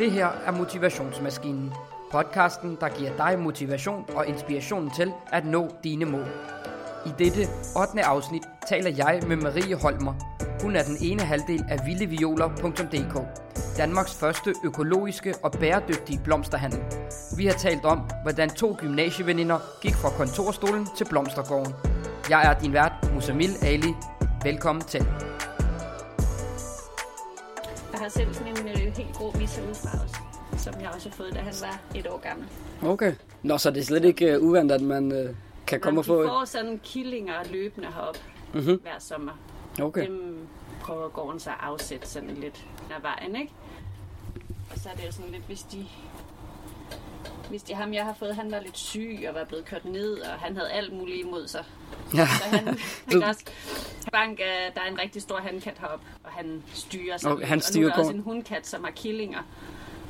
Det her er Motivationsmaskinen. Podcasten, der giver dig motivation og inspiration til at nå dine mål. I dette 8. afsnit taler jeg med Marie Holmer. Hun er den ene halvdel af vildevioler.dk. Danmarks første økologiske og bæredygtige blomsterhandel. Vi har talt om, hvordan to gymnasieveninder gik fra kontorstolen til blomstergården. Jeg er din vært, Musamil Ali. Velkommen til. Selv sådan en øh, helt grå misseludfra også, som jeg også har fået, da han var et år gammel. Okay. Nå, så det er slet ikke uh, uvandt, at man uh, kan komme og få... De får sådan killinger løbende herop Mhm. hver sommer. Okay. Dem prøver gården så at afsætte sådan lidt af vejen, ikke? Og så er det jo sådan lidt, hvis de... Hvis de ham, jeg har fået, han var lidt syg og var blevet kørt ned, og han havde alt muligt imod sig. Ja. Så han, han også, Bank, der er en rigtig stor handkat heroppe, og han styrer sig. Okay, han og nu styrer er der også en hundkat, som har killinger.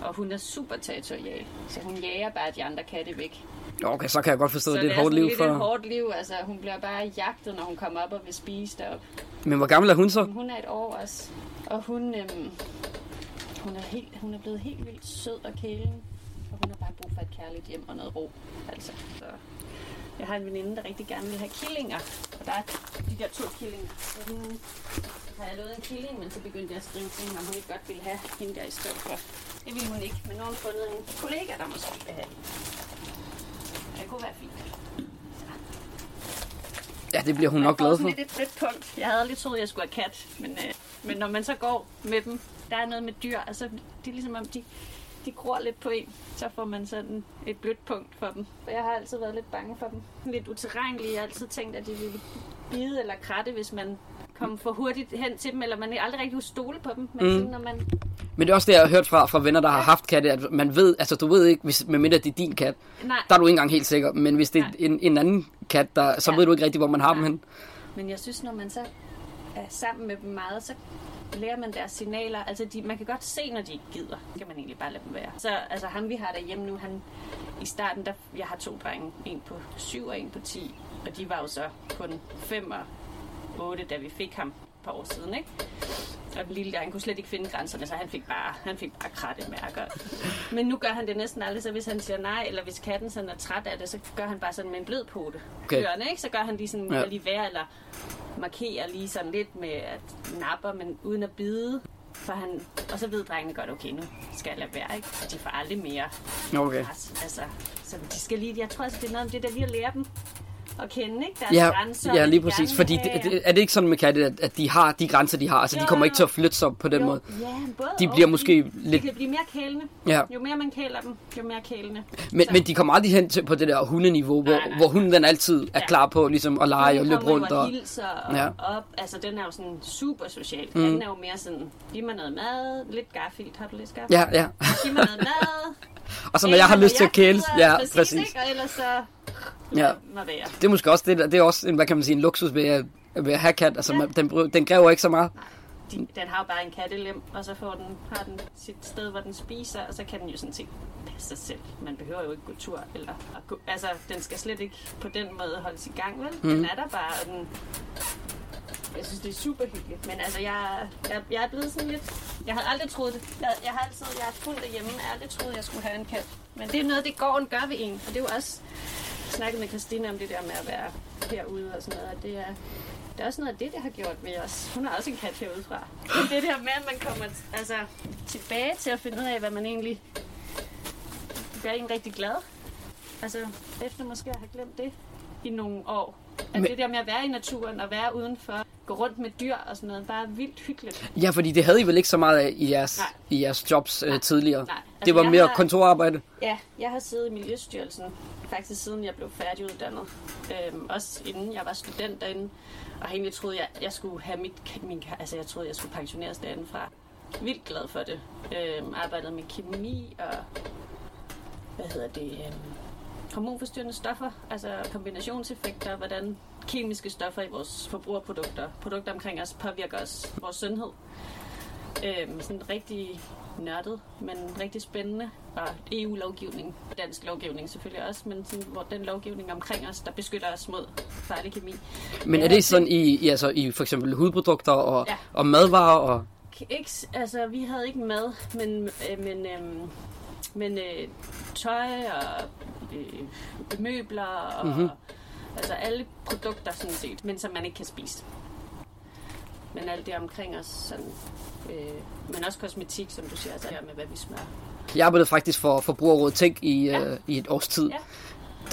Og hun er super territorial, så hun jager bare de andre katte væk. Okay, så kan jeg godt forstå, Så at det er et hårdt liv for... et hårdt liv. Altså, hun bliver bare jagtet, når hun kommer op og vil spise deroppe. Men hvor gammel er hun så? Hun er et år også. Og hun, øhm, hun, er helt, hun er blevet helt vildt sød og kælen. Og hun har bare brug for et kærligt hjem og noget ro. Altså, så jeg har en veninde, der rigtig gerne vil have killinger. Og der er de der to killinger. Så hun, har jeg lovet en killing, men så begyndte jeg at skrive til hende, om hun ikke godt ville have hende der i stedet for. Det ville hun ikke, men nu har hun fundet en kollega, der måske vil have. Det kunne være fint. Ja, det bliver hun nok glad for. lidt et blødt punkt. Jeg havde aldrig troet, at jeg skulle have kat. Men, øh, men når man så går med dem, der er noget med dyr. Altså, det er ligesom om, de, de gror lidt på en. Så får man sådan et blødt punkt for dem. Og jeg har altid været lidt bange for dem. Lidt uterrenlige. Jeg har altid tænkt, at de ville bide eller kratte, hvis man kom for hurtigt hen til dem, eller man aldrig rigtig kunne stole på dem. Men Mm. mm. når man... Men det er også det, jeg har hørt fra, fra venner, der har haft katte, at man ved, altså du ved ikke, hvis, medmindre det er din kat, Nej, der er du ikke engang helt sikker. Men hvis det er Nej. en, en anden kat, der, så Ja. ved du ikke rigtig, hvor man har dem Nej. hen. Men jeg synes, når man så er sammen med dem meget, så lærer man deres signaler. Altså, de, man kan godt se, når de ikke gider. Det kan man egentlig bare lade dem være. Så altså, ham, vi har derhjemme nu, han, i starten, der, jeg har to drenge. En på 7 og en på 10. Og de var jo så kun 5 og 8, da vi fik ham par år siden, ikke? Og den lille der, han kunne slet ikke finde grænserne, så han fik bare, han fik bare krattemærker. Men nu gør han det næsten aldrig, så hvis han siger nej, eller hvis katten sådan er træt af det, så gør han bare sådan med en blød pote. Okay. Ørerne, ikke? Så gør han lige sådan, Ja. lige være, eller markerer lige sådan lidt med at napper, men uden at bide. For han, og så ved drengene godt, okay, nu skal jeg lade være, ikke? De får aldrig mere Okay. pres. Altså, så de skal lige, jeg tror altså, det er noget om det, der lige at lære dem at kende, ikke? Deres Ja, grænser, ja, lige de præcis. Fordi det, det, er det ikke sådan med katte, at, at de har de grænser, de har? Altså, de Jo, kommer jo. ikke til at flytte sig op på den jo, måde. Ja, både De og. bliver måske de, lidt- De kan blive mere kælende. Ja. Jo mere man kæler dem, jo mere kælende. Men, Så- men de kommer aldrig hen til på det der hundeniveau, hvor, Nej, nej. hvor hunden den altid er Ja. klar på ligesom at lege og løbe kommer rundt. Og, og hilser og Ja. op. Altså, den er jo sådan super social. Mm. Den er jo mere sådan, giv mig noget mad, lidt garfilt. Har du lidt garfilt? ja, ja. Giv mig noget mad. Og så når jeg har lyst til at kæle, ja, præcis. præcis. Ikke? Og ellers så Ja. ja. må være. Det er måske også det, det er også en, hvad kan man sige, en luksus ved at, ved at have kat. Altså, Ja. man, den, den kræver ikke så meget. De, den har jo bare en kattelem, og så får den, har den sit sted, hvor den spiser, og så kan den jo sådan set passe sig selv. Man behøver jo ikke gå tur. Eller at gå, altså, den skal slet ikke på den måde holdes i gang, vel? Mhm. Mm. Den er der bare, og den... Jeg synes, det er super hyggeligt. Men altså, jeg, jeg, jeg er blevet sådan lidt... Jeg havde aldrig troet det. Jeg, jeg har altid jeg har fulgt derhjemme. Jeg har aldrig troet, jeg skulle have en kat. Men det er noget, det gården gør ved en. Og det er jo også snakket med Christina om det der med at være herude og sådan noget. Og det er, det er også noget af det, det har gjort ved os. Hun har også en kat herude fra. Det der med, at man kommer altså, tilbage til at finde ud af, hvad man egentlig gør en rigtig glad. Altså, efter måske at have glemt det i nogle år. At Men- det der med at være i naturen og være udenfor, gå rundt med dyr og sådan noget, bare vildt hyggeligt. Ja, fordi det havde I vel ikke så meget af i jeres, Nej. i jeres jobs øh, Nej. tidligere. Nej, altså, det var jeg mere har- kontorarbejde. Ja, jeg har siddet i Miljøstyrelsen faktisk siden jeg blev færdiguddannet. Øhm, også inden jeg var student derinde. Og har egentlig troede, jeg, jeg skulle have mit, min, altså jeg troede, jeg skulle pensioneres derinde fra. Vildt glad for det. Øhm, arbejdede med kemi og hvad hedder det, øhm, hormonforstyrrende stoffer, altså kombinationseffekter, hvordan kemiske stoffer i vores forbrugerprodukter, produkter omkring os, påvirker os, vores sundhed. Øhm, sådan rigtig nørdet, men rigtig spændende. Og EU-lovgivning, dansk lovgivning selvfølgelig også, men sådan, hvor den lovgivning omkring os, der beskytter os mod farlig kemi. Men er Ja, det sådan i, i, altså, i for eksempel hudprodukter og, Ja. og madvarer? Og, ikke, altså vi havde ikke mad, men, øh, men, øh, men øh, tøj og øh, møbler og Mhm. mm-hmm. altså alle produkter sådan set, men som man ikke kan spise. Men alt det omkring os, sådan, øh, men også kosmetik, som du siger, altså her med hvad vi smører. Jeg arbejdede faktisk for Forbrugerrådet Tænk i, Ja. øh, i et års tid. Ja.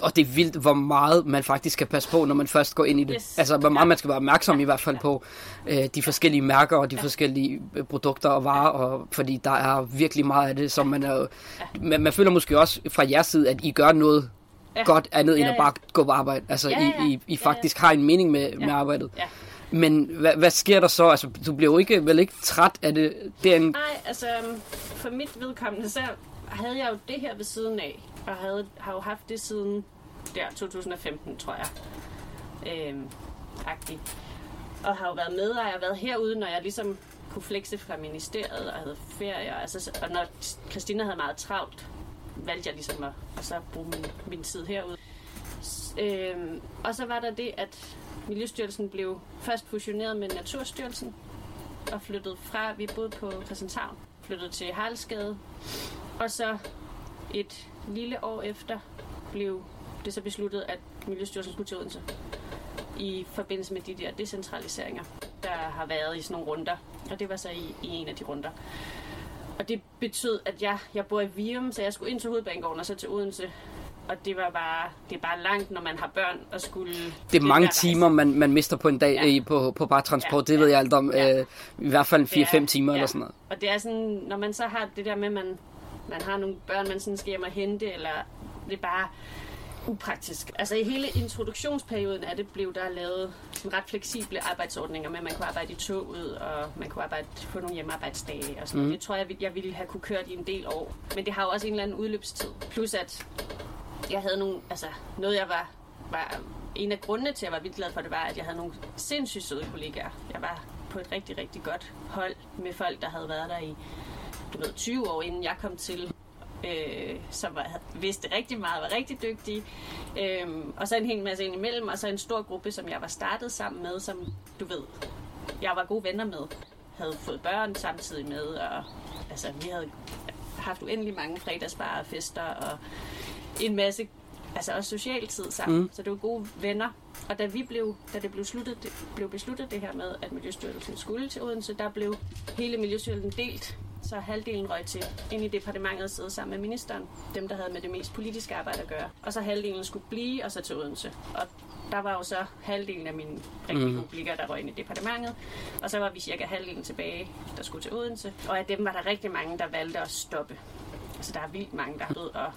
Og det er vildt, hvor meget man faktisk skal passe på, når man først går ind i det. Yes. Altså, hvor meget Ja. man skal være opmærksom Ja. i hvert fald Ja. på øh, de forskellige mærker og de forskellige øh, produkter og varer. Og, fordi der er virkelig meget af det, som man er... Man, man føler måske også fra jeres side, at I gør noget Ja. godt andet, end Ja, at ja. bare gå på arbejde. Altså, Ja, I, ja. I, I Ja, ja. faktisk har en mening med, med arbejdet. Ja. Men hvad, hvad sker der så? Altså, du bliver jo ikke, vel ikke træt af det? Det er en, Nej, altså øhm, for mit vedkommende, så havde jeg jo det her ved siden af, og havde, har jo haft det siden der 2015, tror jeg. Øhm, agtigt. Og har jo været med, og jeg har været herude, når jeg ligesom kunne flexe fra ministeriet og havde ferie. Altså, og når Christina havde meget travlt, valgte jeg ligesom at, at så bruge min, min tid herude. Øhm, og så var der det, at Miljøstyrelsen blev først fusioneret med Naturstyrelsen, og flyttede fra, vi boede på Christianshavn, flyttede til Haraldsgade. Og så et lille år efter blev det så besluttet, at Miljøstyrelsen skulle til Odense i forbindelse med de der decentraliseringer, der har været i sådan nogle runder. Og det var så i, i en af de runder. Og det betød, at jeg, jeg bor i Virum, så jeg skulle ind til Hovedbanegården og så til Odense. Og det var bare, det er bare langt, når man har børn og skulle... det er mange timer, man, man mister på en dag Ja. ja. på, på bare transport. Ja, Det ved ja, jeg alt om. ja. Øh, I hvert fald Det er- 4-5 timer ja. eller sådan noget. Og det er sådan, når man så har det der med, at man, man har nogle børn, man sådan skal hjem og hente, eller det er bare upraktisk. Altså i hele introduktionsperioden af det blev der lavet sådan ret fleksible arbejdsordninger med, at man kunne arbejde i toget, og man kunne arbejde på nogle hjemmearbejdsdage og sådan mm. Det tror jeg, jeg ville have kunne kørt i en del år. Men det har jo også en eller anden udløbstid. Plus at jeg havde nogle, altså noget jeg var, var en af grundene til, at jeg var vildt glad for det, var, at jeg havde nogle sindssygt søde kollegaer. Jeg var på et rigtig, rigtig godt hold med folk, der havde været der i du ved, 20 år, inden jeg kom til, øh, som var, vidste rigtig meget, var rigtig dygtige. Øhm, og så en hel masse ind imellem, og så en stor gruppe, som jeg var startet sammen med, som du ved, jeg var gode venner med. Havde fået børn samtidig med, og altså, vi havde haft uendelig mange fredagsbarer, fester og en masse, altså også social tid sammen. Mm. Så det var gode venner. Og da, vi blev, da det blev, sluttet, det blev besluttet det her med, at Miljøstyrelsen skulle til Odense, der blev hele Miljøstyrelsen delt. Så halvdelen røg til ind i departementet og sidde sammen med ministeren, dem der havde med det mest politiske arbejde at gøre. Og så halvdelen skulle blive, og så til Odense. Og der var jo så halvdelen af mine rigtig gode kollegaer, der røg ind i departementet. Og så var vi cirka halvdelen tilbage, der skulle til Odense. Og af dem var der rigtig mange, der valgte at stoppe. Altså der er vildt mange, der er død og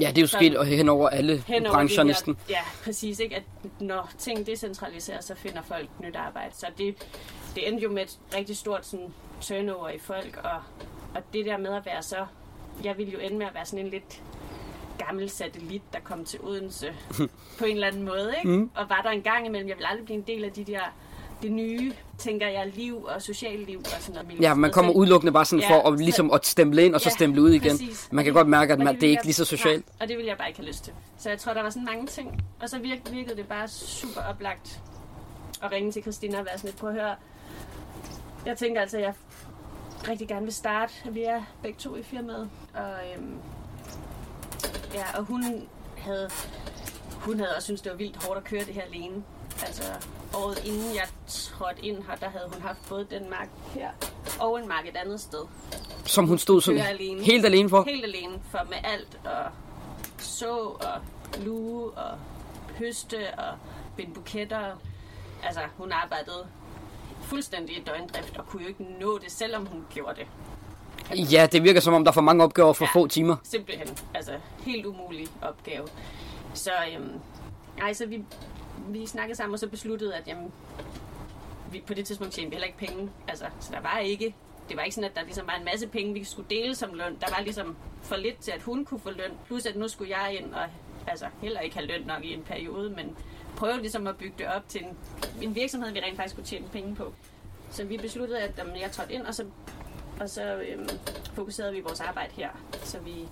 Ja, det er jo sket hen over alle hen over brancher her- næsten. Ja, præcis. Ikke? At når ting decentraliseres, så finder folk nyt arbejde. Så det, det endte jo med et rigtig stort sådan, turnover i folk, og, og det der med at være så... Jeg ville jo ende med at være sådan en lidt gammel satellit, der kom til Odense på en eller anden måde. Ikke? Mm. Og var der en gang imellem, jeg vil aldrig blive en del af de der det nye, tænker jeg, liv og socialliv og sådan noget. Ja, man kommer Så- udelukkende bare sådan Ja, for at, så- ligesom at stemple ind, og så Ja, stemple ud igen. præcis. Man kan godt mærke, at man, det er ville ikke jeg- lige så socialt. Nej, og det ville jeg bare ikke have lyst til. Så jeg tror, der var sådan mange ting. Og så virk, virkede det bare super oplagt at ringe til Christina og være sådan lidt på at høre. Jeg tænker altså, jeg rigtig gerne vil starte. Vi er begge to i firmaet. Og, øhm, ja, og hun havde, hun havde også syntes, det var vildt hårdt at køre det her alene. Altså året inden jeg trådte ind her, der havde hun haft både den mark her og en mark et andet sted Som hun stod sådan alene. helt alene for. Helt alene for med alt og så og luge og høste og binde buketter. Altså, hun arbejdede fuldstændig i døgndrift og kunne jo ikke nå det, selvom hun gjorde det. Ja, det virker som om, der er for mange opgaver for Ja. få timer. Simpelthen. Altså, helt umulig opgave. Så, øhm, nej, så vi, vi snakkede sammen og så besluttede, at jamen, vi, på det tidspunkt tjente vi heller ikke penge. Altså, så der var ikke, det var ikke sådan, at der ligesom var en masse penge, vi skulle dele som løn. Der var ligesom for lidt til, at hun kunne få løn. Plus, at nu skulle jeg ind og altså, heller ikke have løn nok i en periode, men prøve ligesom at bygge det op til en, en virksomhed, vi rent faktisk kunne tjene penge på. Så vi besluttede, at jamen, jeg trådte ind, og så, og så øhm, fokuserede vi vores arbejde her. Så vi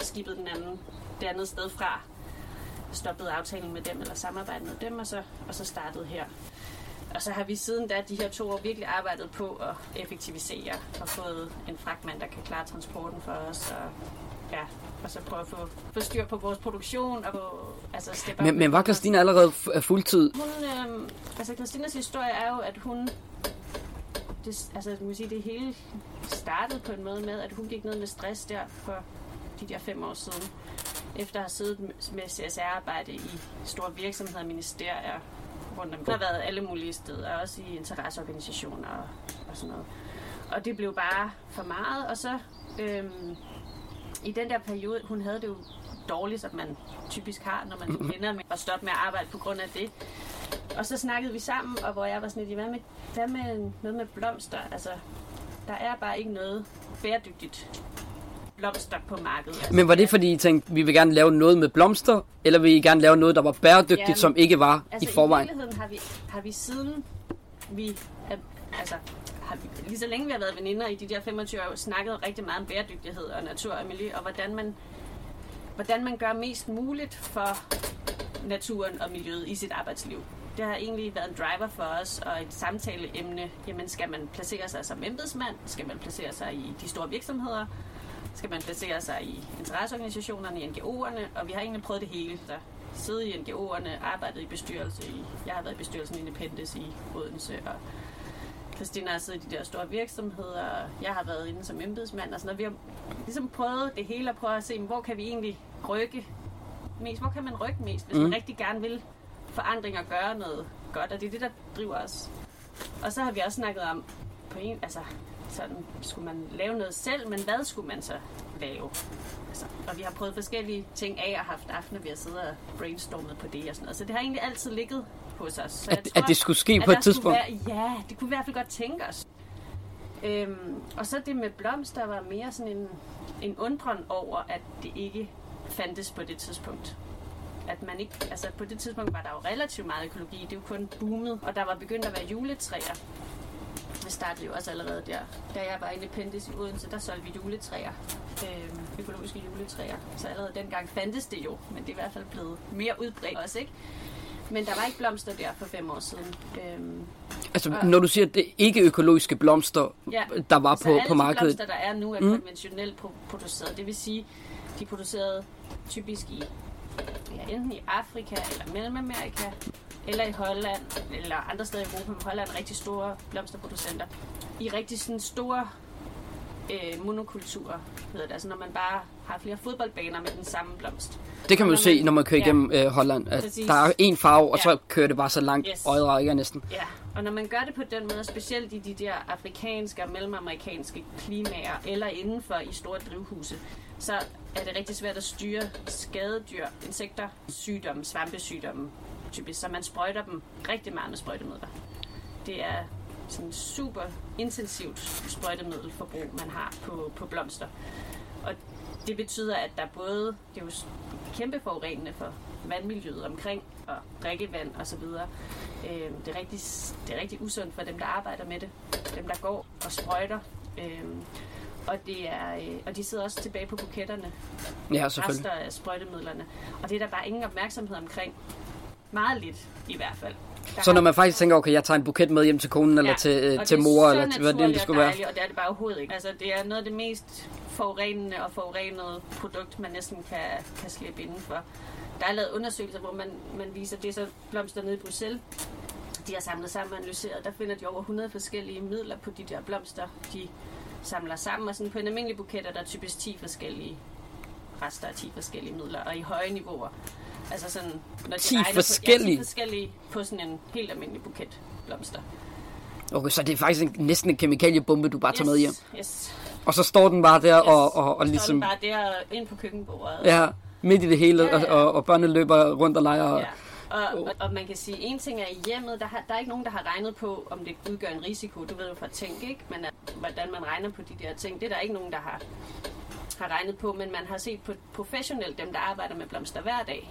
skibede den anden, det andet sted fra, stoppede aftalen med dem, eller samarbejdet med dem, og så, og så startede her. og så har vi siden da de her to år virkelig arbejdet på at effektivisere og fået en fragtmand, der kan klare transporten for os. Og, ja, og så prøve at få, få styr på vores produktion. Og få, altså men, men var Christina allerede fuldtid? Hun, øh, altså Christinas historie er jo, at hun det, altså, man sige, det hele startede på en måde med, at hun gik ned med stress der for de der fem år siden. Efter at have siddet med CSR-arbejde i store virksomheder, ministerier rundt om. Der har været alle mulige steder, også i interesseorganisationer og, og sådan noget. Og det blev bare for meget, og så øhm, i den der periode, hun havde det jo dårligt, som man typisk har, når man ender med at stoppe med at arbejde på grund af det. Og så snakkede vi sammen, og hvor jeg var sådan lidt, hvad med, hvad med noget med blomster? Altså, der er bare ikke noget bæredygtigt blomster på markedet. Altså, Men var det fordi I tænkte, vi vil gerne lave noget med blomster, eller vil I gerne lave noget, der var bæredygtigt, ja, som ikke var altså, i forvejen? i virkeligheden har vi, har vi siden vi, altså, har vi, lige så længe vi har været veninder i de der 25 år, snakket rigtig meget om bæredygtighed og natur og miljø, og hvordan man, hvordan man gør mest muligt for naturen og miljøet i sit arbejdsliv. Det har egentlig været en driver for os, og et samtaleemne. Jamen, skal man placere sig som embedsmand? Skal man placere sig i de store virksomheder? Skal man placere sig i interesseorganisationerne, i NGO'erne? Og vi har egentlig prøvet det hele. Der siddet i NGO'erne, arbejdet i bestyrelse. I, jeg har været i bestyrelsen i Independence i Odense, og Christina har siddet i de der store virksomheder, jeg har været inde som embedsmand og sådan noget. Vi har ligesom prøvet det hele og prøvet at se, hvor kan vi egentlig rykke mest? Hvor kan man rykke mest, hvis mm. man rigtig gerne vil forandring og gøre noget godt? Og det er det, der driver os. Og så har vi også snakket om, på en, altså, sådan, skulle man lave noget selv, men hvad skulle man så lave? Altså, og vi har prøvet forskellige ting af og haft aftener, vi har siddet og brainstormet på det og sådan noget. Så det har egentlig altid ligget hos os. Så at, tror, at det skulle ske på et tidspunkt? Være, ja, det kunne vi i hvert fald godt tænke os. Øhm, og så det med blomster var mere sådan en, en undren over, at det ikke fandtes på det tidspunkt. At man ikke, altså på det tidspunkt var der jo relativt meget økologi, det var kun boomet, og der var begyndt at være juletræer. Det startede jo også allerede der. Da jeg var independent i Odense, der solgte vi juletræer. Øhm, økologiske juletræer. Så allerede dengang fandtes det jo, men det er i hvert fald blevet mere udbredt også, ikke? Men der var ikke blomster der for fem år siden. Øhm, altså, og, når du siger, at det ikke økologiske blomster, ja, der var på, på markedet? alle blomster, der er nu, er mm. konventionelt produceret. Det vil sige, de er produceret typisk i ja, enten i Afrika eller Mellemamerika, eller i Holland, eller andre steder i Europa, men Holland er rigtig store blomsterproducenter. I rigtig sådan store øh, monokulturer, hedder det. Altså når man bare har flere fodboldbaner med den samme blomst. Det kan man jo se, når man kører ja. igennem øh, Holland. At der er en farve, og ja. så kører det bare så langt yes. øjet rækker næsten. Ja, og når man gør det på den måde, specielt i de der afrikanske og mellemamerikanske klimaer, eller indenfor i store drivhuse, så er det rigtig svært at styre skadedyr, insekter, sygdomme, svampesygdomme, typisk. Så man sprøjter dem rigtig meget med sprøjtemidler. Det er sådan super intensivt sprøjtemiddelforbrug, man har på, på blomster. Og det betyder, at der både, det er jo kæmpe forurenende for vandmiljøet omkring, og drikkevand og så videre. Øh, det, er rigtig, det er rigtig usundt for dem, der arbejder med det. Dem, der går og sprøjter. Øh, og, det er, øh, og de sidder også tilbage på buketterne. Ja, selvfølgelig. Rester af sprøjtemidlerne. Og det er der bare ingen opmærksomhed omkring. Meget lidt, i hvert fald. Der så når man faktisk tænker, okay, jeg tager en buket med hjem til konen, ja, eller til, øh, til mor, eller til hvad det, det skulle være. Og det er det bare overhovedet ikke. Altså, det er noget af det mest forurenende og forurenede produkt, man næsten kan, kan slippe indenfor. Der er lavet undersøgelser, hvor man, man viser, det er så blomster nede i Bruxelles, de har samlet sammen og analyseret. Der finder de over 100 forskellige midler på de der blomster, de samler sammen. Og sådan på en almindelig buket er der typisk 10 forskellige rester af 10 forskellige midler, og i høje niveauer. Altså sådan, når de 10 forskellige? På, ja, 10 forskellige på sådan en helt almindelig buket blomster. Okay, så det er faktisk en, næsten en kemikaliebombe, du bare tager yes, med hjem? Yes. Og så står den bare der yes. og, og, og ligesom... Så står den bare der ind på køkkenbordet. Ja, midt i det hele, ja, ja. Og, og børnene løber rundt og leger. Ja. Og, og, og man kan sige, en ting er i hjemmet, der, har, der er ikke nogen, der har regnet på, om det udgør en risiko. Du ved jo fra tænk, ikke? Men at, hvordan man regner på de der ting, det er der ikke nogen, der har, har regnet på. Men man har set på professionelt, dem der arbejder med blomster hver dag,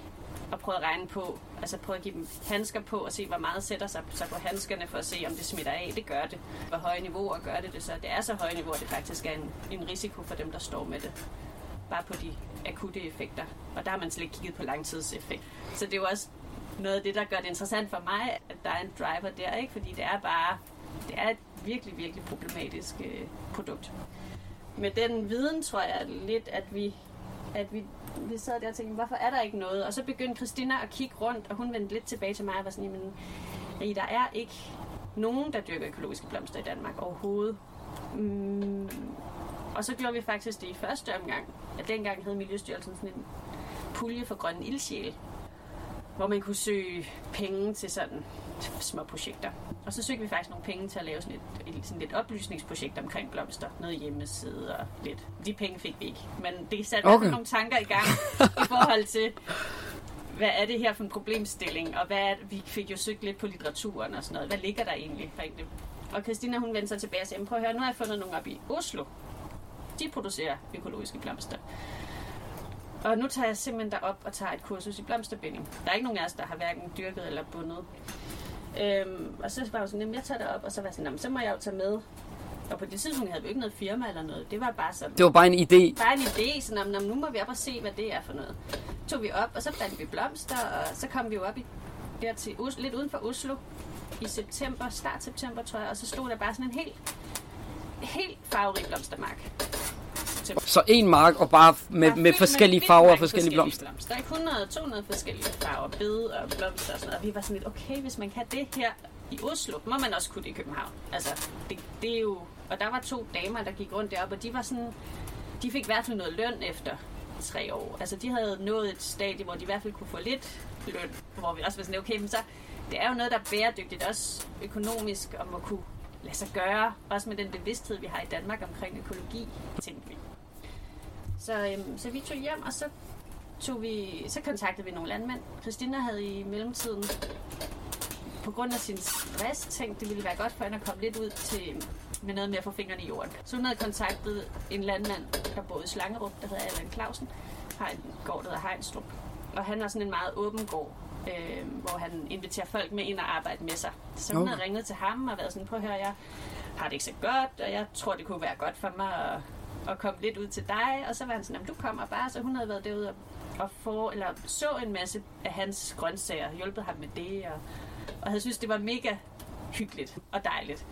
og prøvet at regne på, altså prøve at give dem handsker på og se, hvor meget sætter sig så på handskerne for at se, om det smitter af. Det gør det. Hvor høje niveauer gør det det så? Det er så høje niveauer, at det faktisk er en, en risiko for dem, der står med det. Bare på de akutte effekter. Og der har man slet ikke kigget på langtidseffekt. Så det er jo også noget af det, der gør det interessant for mig, at der er en driver der, ikke? Fordi det er bare, det er et virkelig, virkelig problematisk øh, produkt. Med den viden tror jeg lidt, at vi, at vi, vi sad der og tænkte, hvorfor er der ikke noget? Og så begyndte Christina at kigge rundt, og hun vendte lidt tilbage til mig og var sådan, jamen, der er ikke nogen, der dyrker økologiske blomster i Danmark overhovedet. Mm, og så gjorde vi faktisk det i første omgang. At dengang hed Miljøstyrelsen sådan en pulje for grønne ildsjæl, hvor man kunne søge penge til sådan små projekter. Og så søgte vi faktisk nogle penge til at lave sådan et, sådan et oplysningsprojekt omkring blomster. Noget hjemmeside og lidt. De penge fik vi ikke. Men det satte okay. nogle tanker i gang i forhold til, hvad er det her for en problemstilling, og hvad er, vi fik jo søgt lidt på litteraturen og sådan noget. Hvad ligger der egentlig for det? Og Christina hun vendte sig tilbage og sagde, prøv at høre, nu har jeg fundet nogle op i Oslo. De producerer økologiske blomster. Og nu tager jeg simpelthen derop og tager et kursus i blomsterbinding. Der er ikke nogen af os, der har hverken dyrket eller bundet. Øhm, og så var jeg sådan, jeg tager det op, og så var jeg sådan, så må jeg jo tage med. Og på det tidspunkt havde vi ikke noget firma eller noget. Det var bare sådan... Det var bare en idé. Bare en idé, sådan, nu må vi op og se, hvad det er for noget. Tog vi op, og så fandt vi blomster, og så kom vi jo op i, der til Oslo, lidt uden for Oslo i september, start september tror jeg, og så stod der bare sådan en helt, helt farverig blomstermark så en mark og bare med, med forskellige med farver og forskellige blomster. blomster. Der er 100-200 forskellige farver, bede og blomster og sådan noget. Og vi var sådan lidt, okay, hvis man kan det her i Oslo, må man også kunne det i København. Altså, det, det er jo... Og der var to damer, der gik rundt deroppe, og de var sådan... De fik i hvert fald noget løn efter tre år. Altså, de havde nået et stadie, hvor de i hvert fald kunne få lidt løn, hvor vi også var sådan, okay, men så... Det er jo noget, der er bæredygtigt, også økonomisk, og må kunne lade sig gøre, også med den bevidsthed, vi har i Danmark omkring økologi, tænkte. Så, øhm, så vi tog hjem, og så, tog vi, så kontaktede vi nogle landmænd. Christina havde i mellemtiden på grund af sin stress tænkt, det ville være godt for hende at komme lidt ud til, med noget med at få fingrene i jorden. Så hun havde kontaktet en landmand, der boede i Slangerup, der hedder Allan Clausen, har en gård, der hedder Heinstrup. Og han har sådan en meget åben gård, øh, hvor han inviterer folk med ind og arbejde med sig. Så hun okay. havde ringet til ham og været sådan, at høre, jeg har det ikke så godt, og jeg tror, det kunne være godt for mig at og kom lidt ud til dig, og så var han sådan, du kommer bare, så hun havde været derude og, og få, eller så en masse af hans grøntsager, hjulpet ham med det, og, og havde synes, det var mega hyggeligt og dejligt.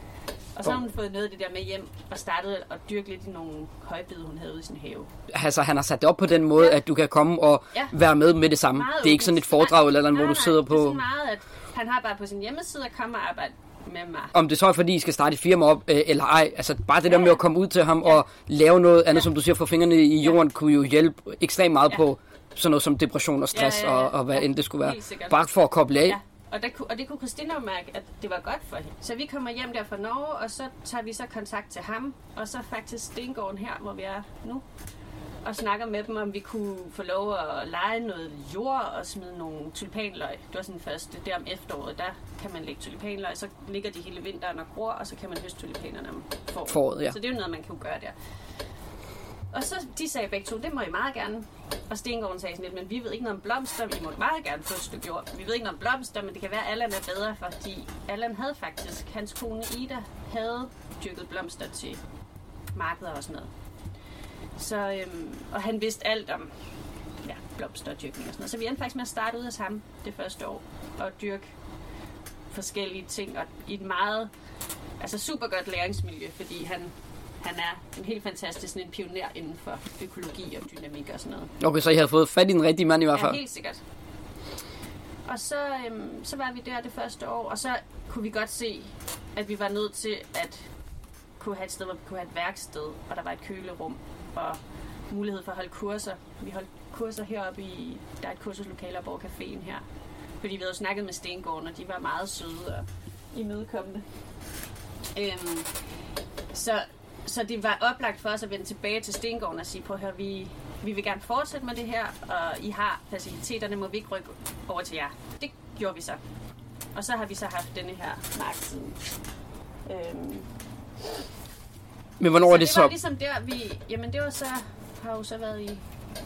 Og så har hun fået noget af det der med hjem og startet at dyrke lidt i nogle højbede, hun havde ude i sin have. Altså, han har sat det op på den måde, ja. at du kan komme og ja. være med med det samme. Meget det er ikke sådan et foredrag eller noget, hvor du sidder på... Det er meget, at han har bare på sin hjemmeside at komme og arbejde mig. Om det så er fordi, I skal starte et firma op, øh, eller ej. Altså bare det der med at komme ud til ham ja. og lave noget andet, ja. som du siger, få fingrene i jorden, ja. kunne jo hjælpe ekstremt meget ja. på sådan noget som depression og stress ja, ja, ja. Og, og hvad end det skulle være. Bare for at koble af. Ja. Og, der, og det kunne Christina mærke, at det var godt for hende. Så vi kommer hjem der fra Norge, og så tager vi så kontakt til ham, og så faktisk Stengården her, hvor vi er nu og snakker med dem, om vi kunne få lov at lege noget jord og smide nogle tulipanløg. Det var sådan første. Der om efteråret, der kan man lægge tulipanløg, så ligger de hele vinteren og gror, og så kan man høste tulipanerne om foråret. foråret ja. Så det er jo noget, man kan gøre der. Og så de sagde begge to, det må I meget gerne. Og Stengården sagde sådan lidt, men vi ved ikke noget om blomster, vi må meget gerne få et stykke jord. Vi ved ikke noget om blomster, men det kan være, at Allan er bedre, fordi Allan havde faktisk, hans kone Ida, havde dyrket blomster til markeder og sådan noget. Så, øhm, og han vidste alt om ja, blomsterdyrkning og sådan noget. Så vi endte faktisk med at starte ud af ham det første år og dyrke forskellige ting og i et meget altså super godt læringsmiljø, fordi han, han er en helt fantastisk en pioner inden for økologi og dynamik og sådan noget. Okay, så I har fået fat i en rigtig mand i hvert fald? Ja, helt sikkert. Og så, øhm, så var vi der det første år, og så kunne vi godt se, at vi var nødt til at kunne have et sted, hvor vi kunne have et værksted, og der var et kølerum, og mulighed for at holde kurser. Vi holdt kurser heroppe i, der er et kursuslokale op over caféen her. Fordi vi havde snakket med Stengården, og de var meget søde og imødekommende. Øhm, så, så det var oplagt for os at vende tilbage til Stengården og sige, på høre, vi, vi vil gerne fortsætte med det her, og I har faciliteterne, må vi ikke rykke over til jer. Det gjorde vi så. Og så har vi så haft denne her mark siden. Øhm, men hvornår så er det, det så? var ligesom der, vi... Jamen, det var så... Har jo så været i,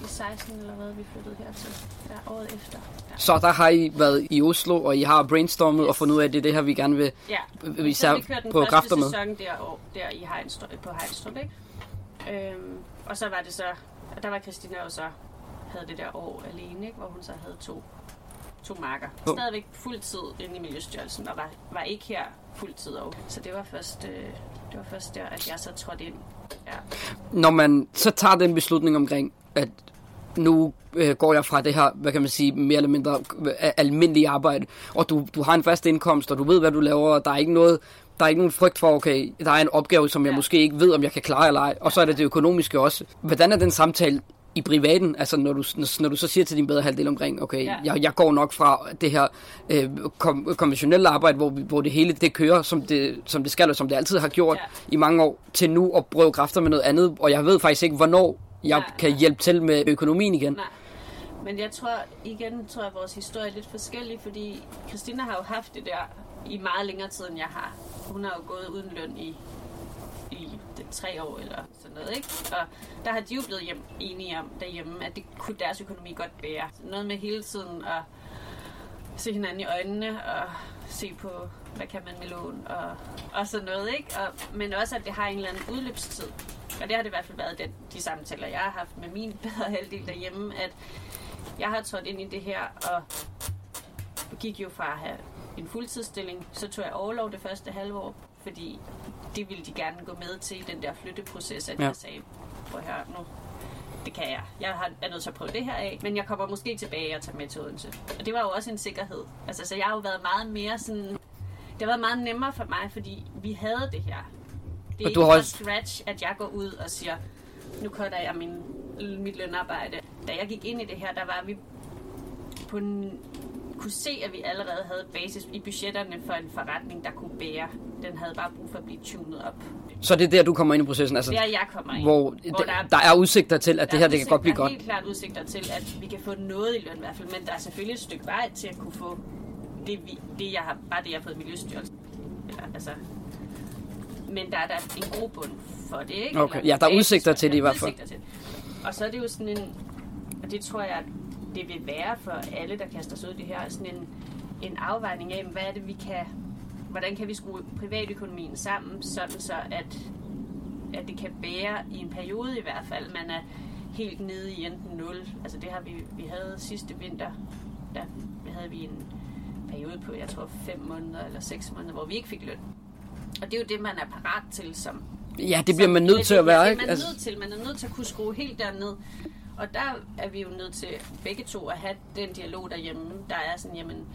i 16 eller hvad, vi flyttede hertil. Der året efter. Ja. Så der har I været i Oslo, og I har brainstormet yes. og fundet ud af, at det er det her, vi gerne vil ja. vi så vi kørte den på med. sæson der, der i Heinstrup, på Heinstrup, ikke? Øhm, og så var det så... Og der var Christina jo så havde det der år alene, ikke? hvor hun så havde to to marker. Stadigvæk fuld tid inde i Miljøstyrelsen, og var, var ikke her fuld tid over. Så det var først, øh, det var først der, at jeg så trådte ind. Ja. Når man så tager den beslutning omkring, at nu øh, går jeg fra det her, hvad kan man sige, mere eller mindre øh, almindelige arbejde, og du, du har en fast indkomst, og du ved, hvad du laver, og der er ikke noget, der er ikke nogen frygt for, okay, der er en opgave, som jeg ja. måske ikke ved, om jeg kan klare eller ej, og så er det det økonomiske også. Hvordan er den samtale i privaten, altså når du, når du så siger til din bedre halvdel omkring, okay, ja. jeg, jeg går nok fra det her øh, kom, konventionelle arbejde, hvor, hvor det hele det kører, som det, som det skal, og som det altid har gjort ja. i mange år, til nu at prøve kræfter med noget andet, og jeg ved faktisk ikke, hvornår jeg nej, kan nej. hjælpe til med økonomien igen. Nej. Men jeg tror, igen tror jeg, at vores historie er lidt forskellig, fordi Christina har jo haft det der i meget længere tid, end jeg har. Hun har jo gået uden løn i, i det, tre år eller sådan noget, ikke? Og der har de jo blevet hjem, enige om derhjemme, at det kunne deres økonomi godt bære. Noget med hele tiden at se hinanden i øjnene og se på, hvad kan man med lån og, og sådan noget, ikke? Og, men også, at det har en eller anden udløbstid. Og det har det i hvert fald været den, de samtaler, jeg har haft med min bedre halvdel derhjemme, at jeg har trådt ind i det her og gik jo fra at have en fuldtidsstilling, så tog jeg overlov det første halve år, fordi det ville de gerne gå med til i den der flytteproces, at ja. jeg sagde, prøv at høre nu, det kan jeg. Jeg har, er nødt til at prøve det her af, men jeg kommer måske tilbage og tager med til Odense. Og det var jo også en sikkerhed. Altså, så jeg har jo været meget mere sådan... Det har været meget nemmere for mig, fordi vi havde det her. Det er og du ikke har scratch, at jeg går ud og siger, nu cutter jeg min, mit lønarbejde. Da jeg gik ind i det her, der var vi på en, kunne se, at vi allerede havde basis i budgetterne for en forretning, der kunne bære. Den havde bare brug for at blive tunet op. Så det er der, du kommer ind i processen? Altså, der jeg kommer ind. Hvor, hvor der, er, der er udsigter til, at det her det kan godt blive godt? Der er helt klart udsigter til, at vi kan få noget i løn i hvert fald, men der er selvfølgelig et stykke vej til at kunne få det, vi, det jeg har, bare det, jeg har fået i Miljøstyrelsen. Eller, altså, men der er der en god bund for det, ikke? Okay. Eller, ja, der er udsigter til det i hvert fald. Og så er det jo sådan en, og det tror jeg, det vil være for alle, der kaster sig ud i det her, sådan en, en afvejning af, hvad er det, vi kan, hvordan kan vi skrue privatøkonomien sammen, sådan så at, at det kan bære i en periode i hvert fald, man er helt nede i enten 0. Altså det har vi, vi havde sidste vinter, der havde vi en periode på, jeg tror, 5 måneder eller 6 måneder, hvor vi ikke fik løn. Og det er jo det, man er parat til som... Ja, det bliver man nødt til at være, ikke? Man er altså- nødt til. Man er nødt til at kunne skrue helt derned. Og der er vi jo nødt til begge to at have den dialog derhjemme, der er sådan, jamen,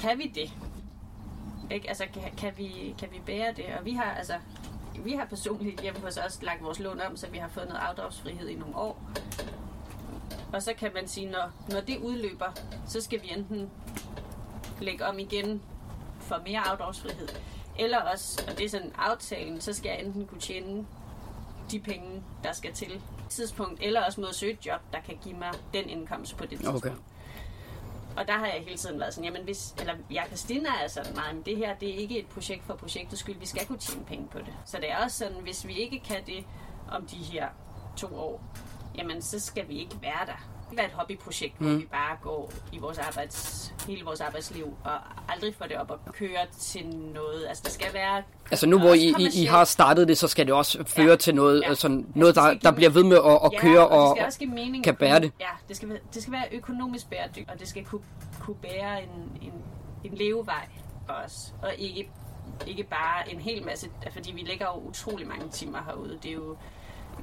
kan vi det? Ikke? Altså, kan, kan, vi, kan vi bære det? Og vi har, altså, vi har personligt hjemme hos os lagt vores lån om, så vi har fået noget afdragsfrihed i nogle år. Og så kan man sige, når, når det udløber, så skal vi enten lægge om igen for mere afdragsfrihed, eller også, og det er sådan aftalen, så skal jeg enten kunne tjene de penge, der skal til tidspunkt, eller også mod at søge et job, der kan give mig den indkomst på det tidspunkt. Okay. Og der har jeg hele tiden været sådan, jamen hvis, eller jeg Christina er sådan, nej, men det her, det er ikke et projekt for projektets skyld, vi skal kunne tjene penge på det. Så det er også sådan, hvis vi ikke kan det om de her to år, jamen så skal vi ikke være der være et hobbyprojekt, mm. hvor vi bare går i vores arbejds, hele vores arbejdsliv og aldrig får det op at køre til noget. Altså, der skal være... Altså nu, hvor I, I, I har startet det, så skal det også føre ja. til noget, ja. altså, noget der, der bliver ved med at, at ja, køre og, og, og mening kan bære det. Ja, det skal, det skal være økonomisk bæredygtigt, og det skal kunne, kunne bære en, en, en levevej også, og ikke ikke bare en hel masse, fordi vi lægger jo utrolig mange timer herude. Det er jo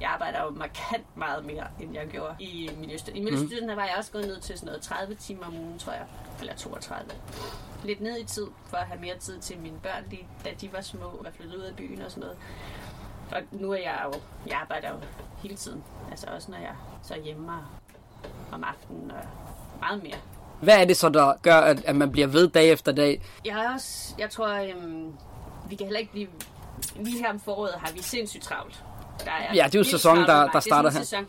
jeg arbejder jo markant meget mere, end jeg gjorde i Miljøstyrelsen. I Miljøstyrelsen mm. var jeg også gået ned til sådan noget 30 timer om ugen, tror jeg. Eller 32. Lidt ned i tid, for at have mere tid til mine børn, de, da de var små og flyttede ud af byen og sådan noget. Og nu er jeg jo, jeg arbejder jo hele tiden. Altså også når jeg så er hjemme om aftenen og meget mere. Hvad er det så, der gør, at, at man bliver ved dag efter dag? Jeg er også, jeg tror, øhm, vi kan heller ikke blive... Lige her om foråret har vi sindssygt travlt der er ja, det er jo sæson, der, der starter her. Sæson.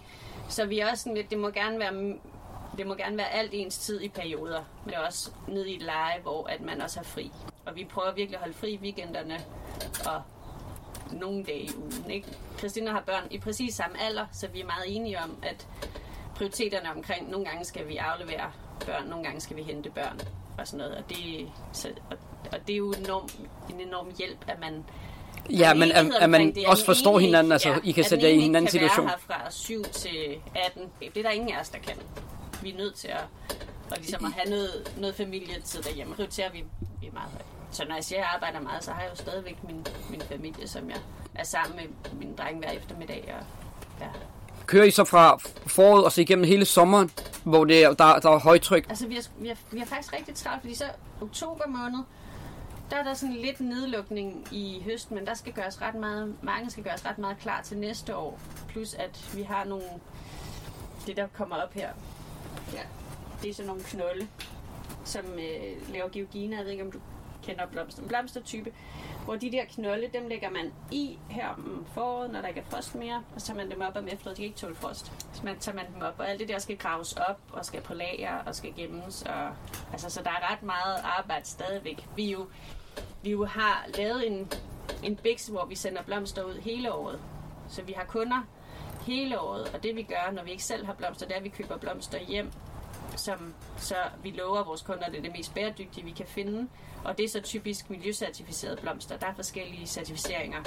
Så vi er også sådan lidt, det må gerne være det må gerne være alt ens tid i perioder, men også ned i et leje, hvor at man også har fri. Og vi prøver virkelig at holde fri i weekenderne og nogle dage i ugen. Ikke? Christina har børn i præcis samme alder, så vi er meget enige om, at prioriteterne omkring, nogle gange skal vi aflevere børn, nogle gange skal vi hente børn og sådan noget. Og det, så, og, og det er jo enorm, en enorm hjælp, at man Ja, men at, at man det, også forstår enige, hinanden, altså ja, I kan sætte jer i hinandens situation. At fra 7 til 18, det er der ingen af os, der kan. Vi er nødt til at, og ligesom at have noget, noget familietid derhjemme, prioriterer vi, vi meget højt. Så når jeg siger, at jeg arbejder meget, så har jeg jo stadigvæk min, min familie, som jeg er sammen med min dreng hver eftermiddag. Og, ja. Kører I så fra foråret og så igennem hele sommeren, hvor det er, der, der er højtryk? Altså, vi har, vi, har, vi har faktisk rigtig travlt, fordi så oktober måned, der er der sådan lidt nedlukning i høsten, men der skal gøres ret meget, mange skal gøres ret meget klar til næste år. Plus at vi har nogle, det der kommer op her, ja, det er sådan nogle knolde, som øh, laver georginer. Jeg ved ikke, om du kender blomster. Blomstertype, hvor de der knolde, dem lægger man i her om foråret, når der ikke er frost mere, og så tager man dem op om efteråret. De kan ikke tåle frost. Så man tager man dem op, og alt det der skal graves op, og skal på lager, og skal gemmes. Og, altså, så der er ret meget arbejde stadigvæk. Vi jo, vi jo har lavet en, en biks, hvor vi sender blomster ud hele året. Så vi har kunder hele året, og det vi gør, når vi ikke selv har blomster, det er, at vi køber blomster hjem, som så vi lover vores kunder, det er det mest bæredygtige, vi kan finde. Og det er så typisk miljøcertificerede blomster. Der er forskellige certificeringer.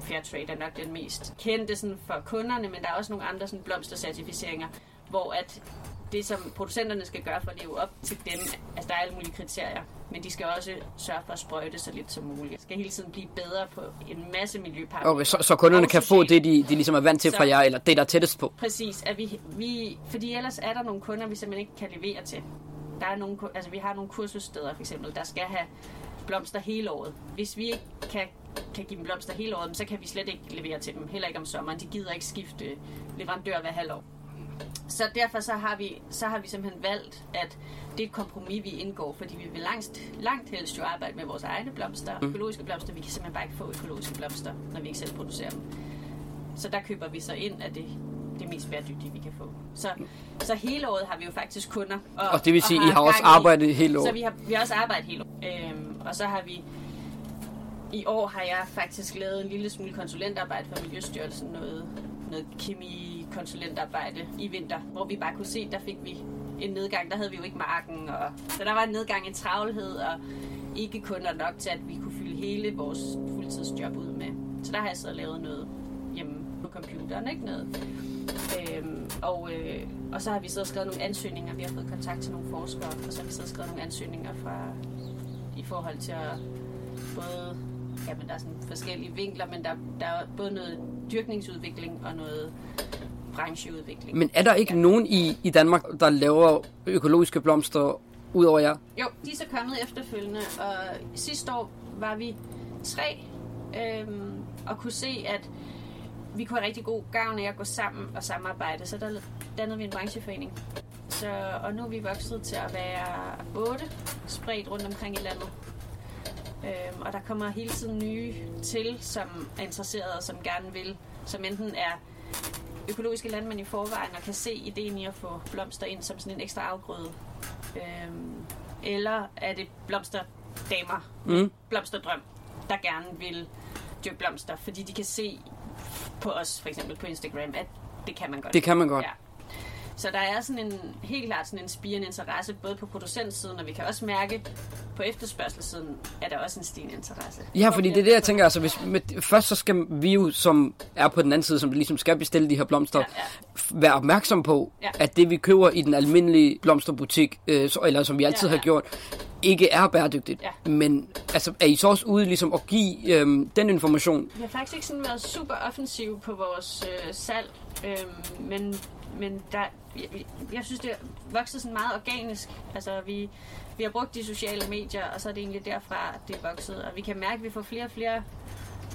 Fairtrade er nok den mest kendte sådan for kunderne, men der er også nogle andre sådan blomstercertificeringer, hvor at det, som producenterne skal gøre for at leve op til dem, altså der er alle mulige kriterier, men de skal også sørge for at sprøjte så lidt som muligt. De skal hele tiden blive bedre på en masse miljøparametre. Okay, så, så kunderne kan få det, de, de ligesom er vant til så, fra jer, eller det, der er tættest på? Præcis, at vi, vi, fordi ellers er der nogle kunder, vi simpelthen ikke kan levere til. Der er nogle, altså vi har nogle kursussteder for eksempel, der skal have blomster hele året. Hvis vi ikke kan, kan give dem blomster hele året, så kan vi slet ikke levere til dem. Heller ikke om sommeren. De gider ikke skifte leverandør hver halvår. Så derfor så har, vi, så har vi simpelthen valgt, at det er et kompromis, vi indgår, fordi vi vil langt, langt helst jo arbejde med vores egne blomster, mm. økologiske blomster. Vi kan simpelthen bare ikke få økologiske blomster, når vi ikke selv producerer dem. Så der køber vi så ind af det, det mest bæredygtige, vi kan få. Så, så hele året har vi jo faktisk kunder. Og, og det vil sige, at I har også arbejdet i, hele året? Så vi har, vi har også arbejdet hele året. Øhm, og så har vi i år har jeg faktisk lavet en lille smule konsulentarbejde for Miljøstyrelsen, noget, noget kemi konsulentarbejde i vinter, hvor vi bare kunne se, der fik vi en nedgang. Der havde vi jo ikke marken, og, så der var en nedgang, i travlhed, og ikke kunder nok til, at vi kunne fylde hele vores fuldtidsjob ud med. Så der har jeg så lavet noget hjemme på computeren, ikke noget. Øhm, og, øh, og så har vi så skrevet nogle ansøgninger. Vi har fået kontakt til nogle forskere, og så har vi så skrevet nogle ansøgninger fra, i forhold til at både jamen, der er sådan forskellige vinkler, men der, der er både noget dyrkningsudvikling og noget brancheudvikling. Men er der ikke ja. nogen i, i Danmark, der laver økologiske blomster ud over jer? Jo, de er så kommet efterfølgende, og sidste år var vi tre, øhm, og kunne se, at vi kunne have rigtig god gavn af at gå sammen og samarbejde, så der dannede vi en brancheforening. Så, og nu er vi vokset til at være otte, spredt rundt omkring i landet. Øhm, og der kommer hele tiden nye til, som er interesserede og som gerne vil, som enten er økologiske landmænd i forvejen og kan se ideen i at få blomster ind som sådan en ekstra afgrøde. Øhm, eller er det blomsterdamer, mm. blomsterdrøm, der gerne vil dyrke blomster, fordi de kan se på os, for eksempel på Instagram, at det kan man godt. Det kan man godt. Ja. Så der er sådan en, helt klart sådan en spirende interesse, både på producentsiden, og vi kan også mærke på efterspørgselssiden, er der også en stigende interesse. Ja, fordi det er det, jeg tænker, altså hvis, med, først så skal vi jo, som er på den anden side, som ligesom skal bestille de her blomster, ja, ja. være opmærksom på, ja. at det vi køber i den almindelige blomsterbutik, øh, så, eller som vi altid ja, ja. har gjort, ikke er bæredygtigt. Ja. Men altså, er I så også ude ligesom at give øhm, den information? Vi har faktisk ikke sådan været super offensive på vores øh, salg, øh, men men der, jeg, jeg synes, det er vokset sådan meget organisk. Altså, vi, vi har brugt de sociale medier, og så er det egentlig derfra, det er vokset. Og vi kan mærke, at vi får flere og flere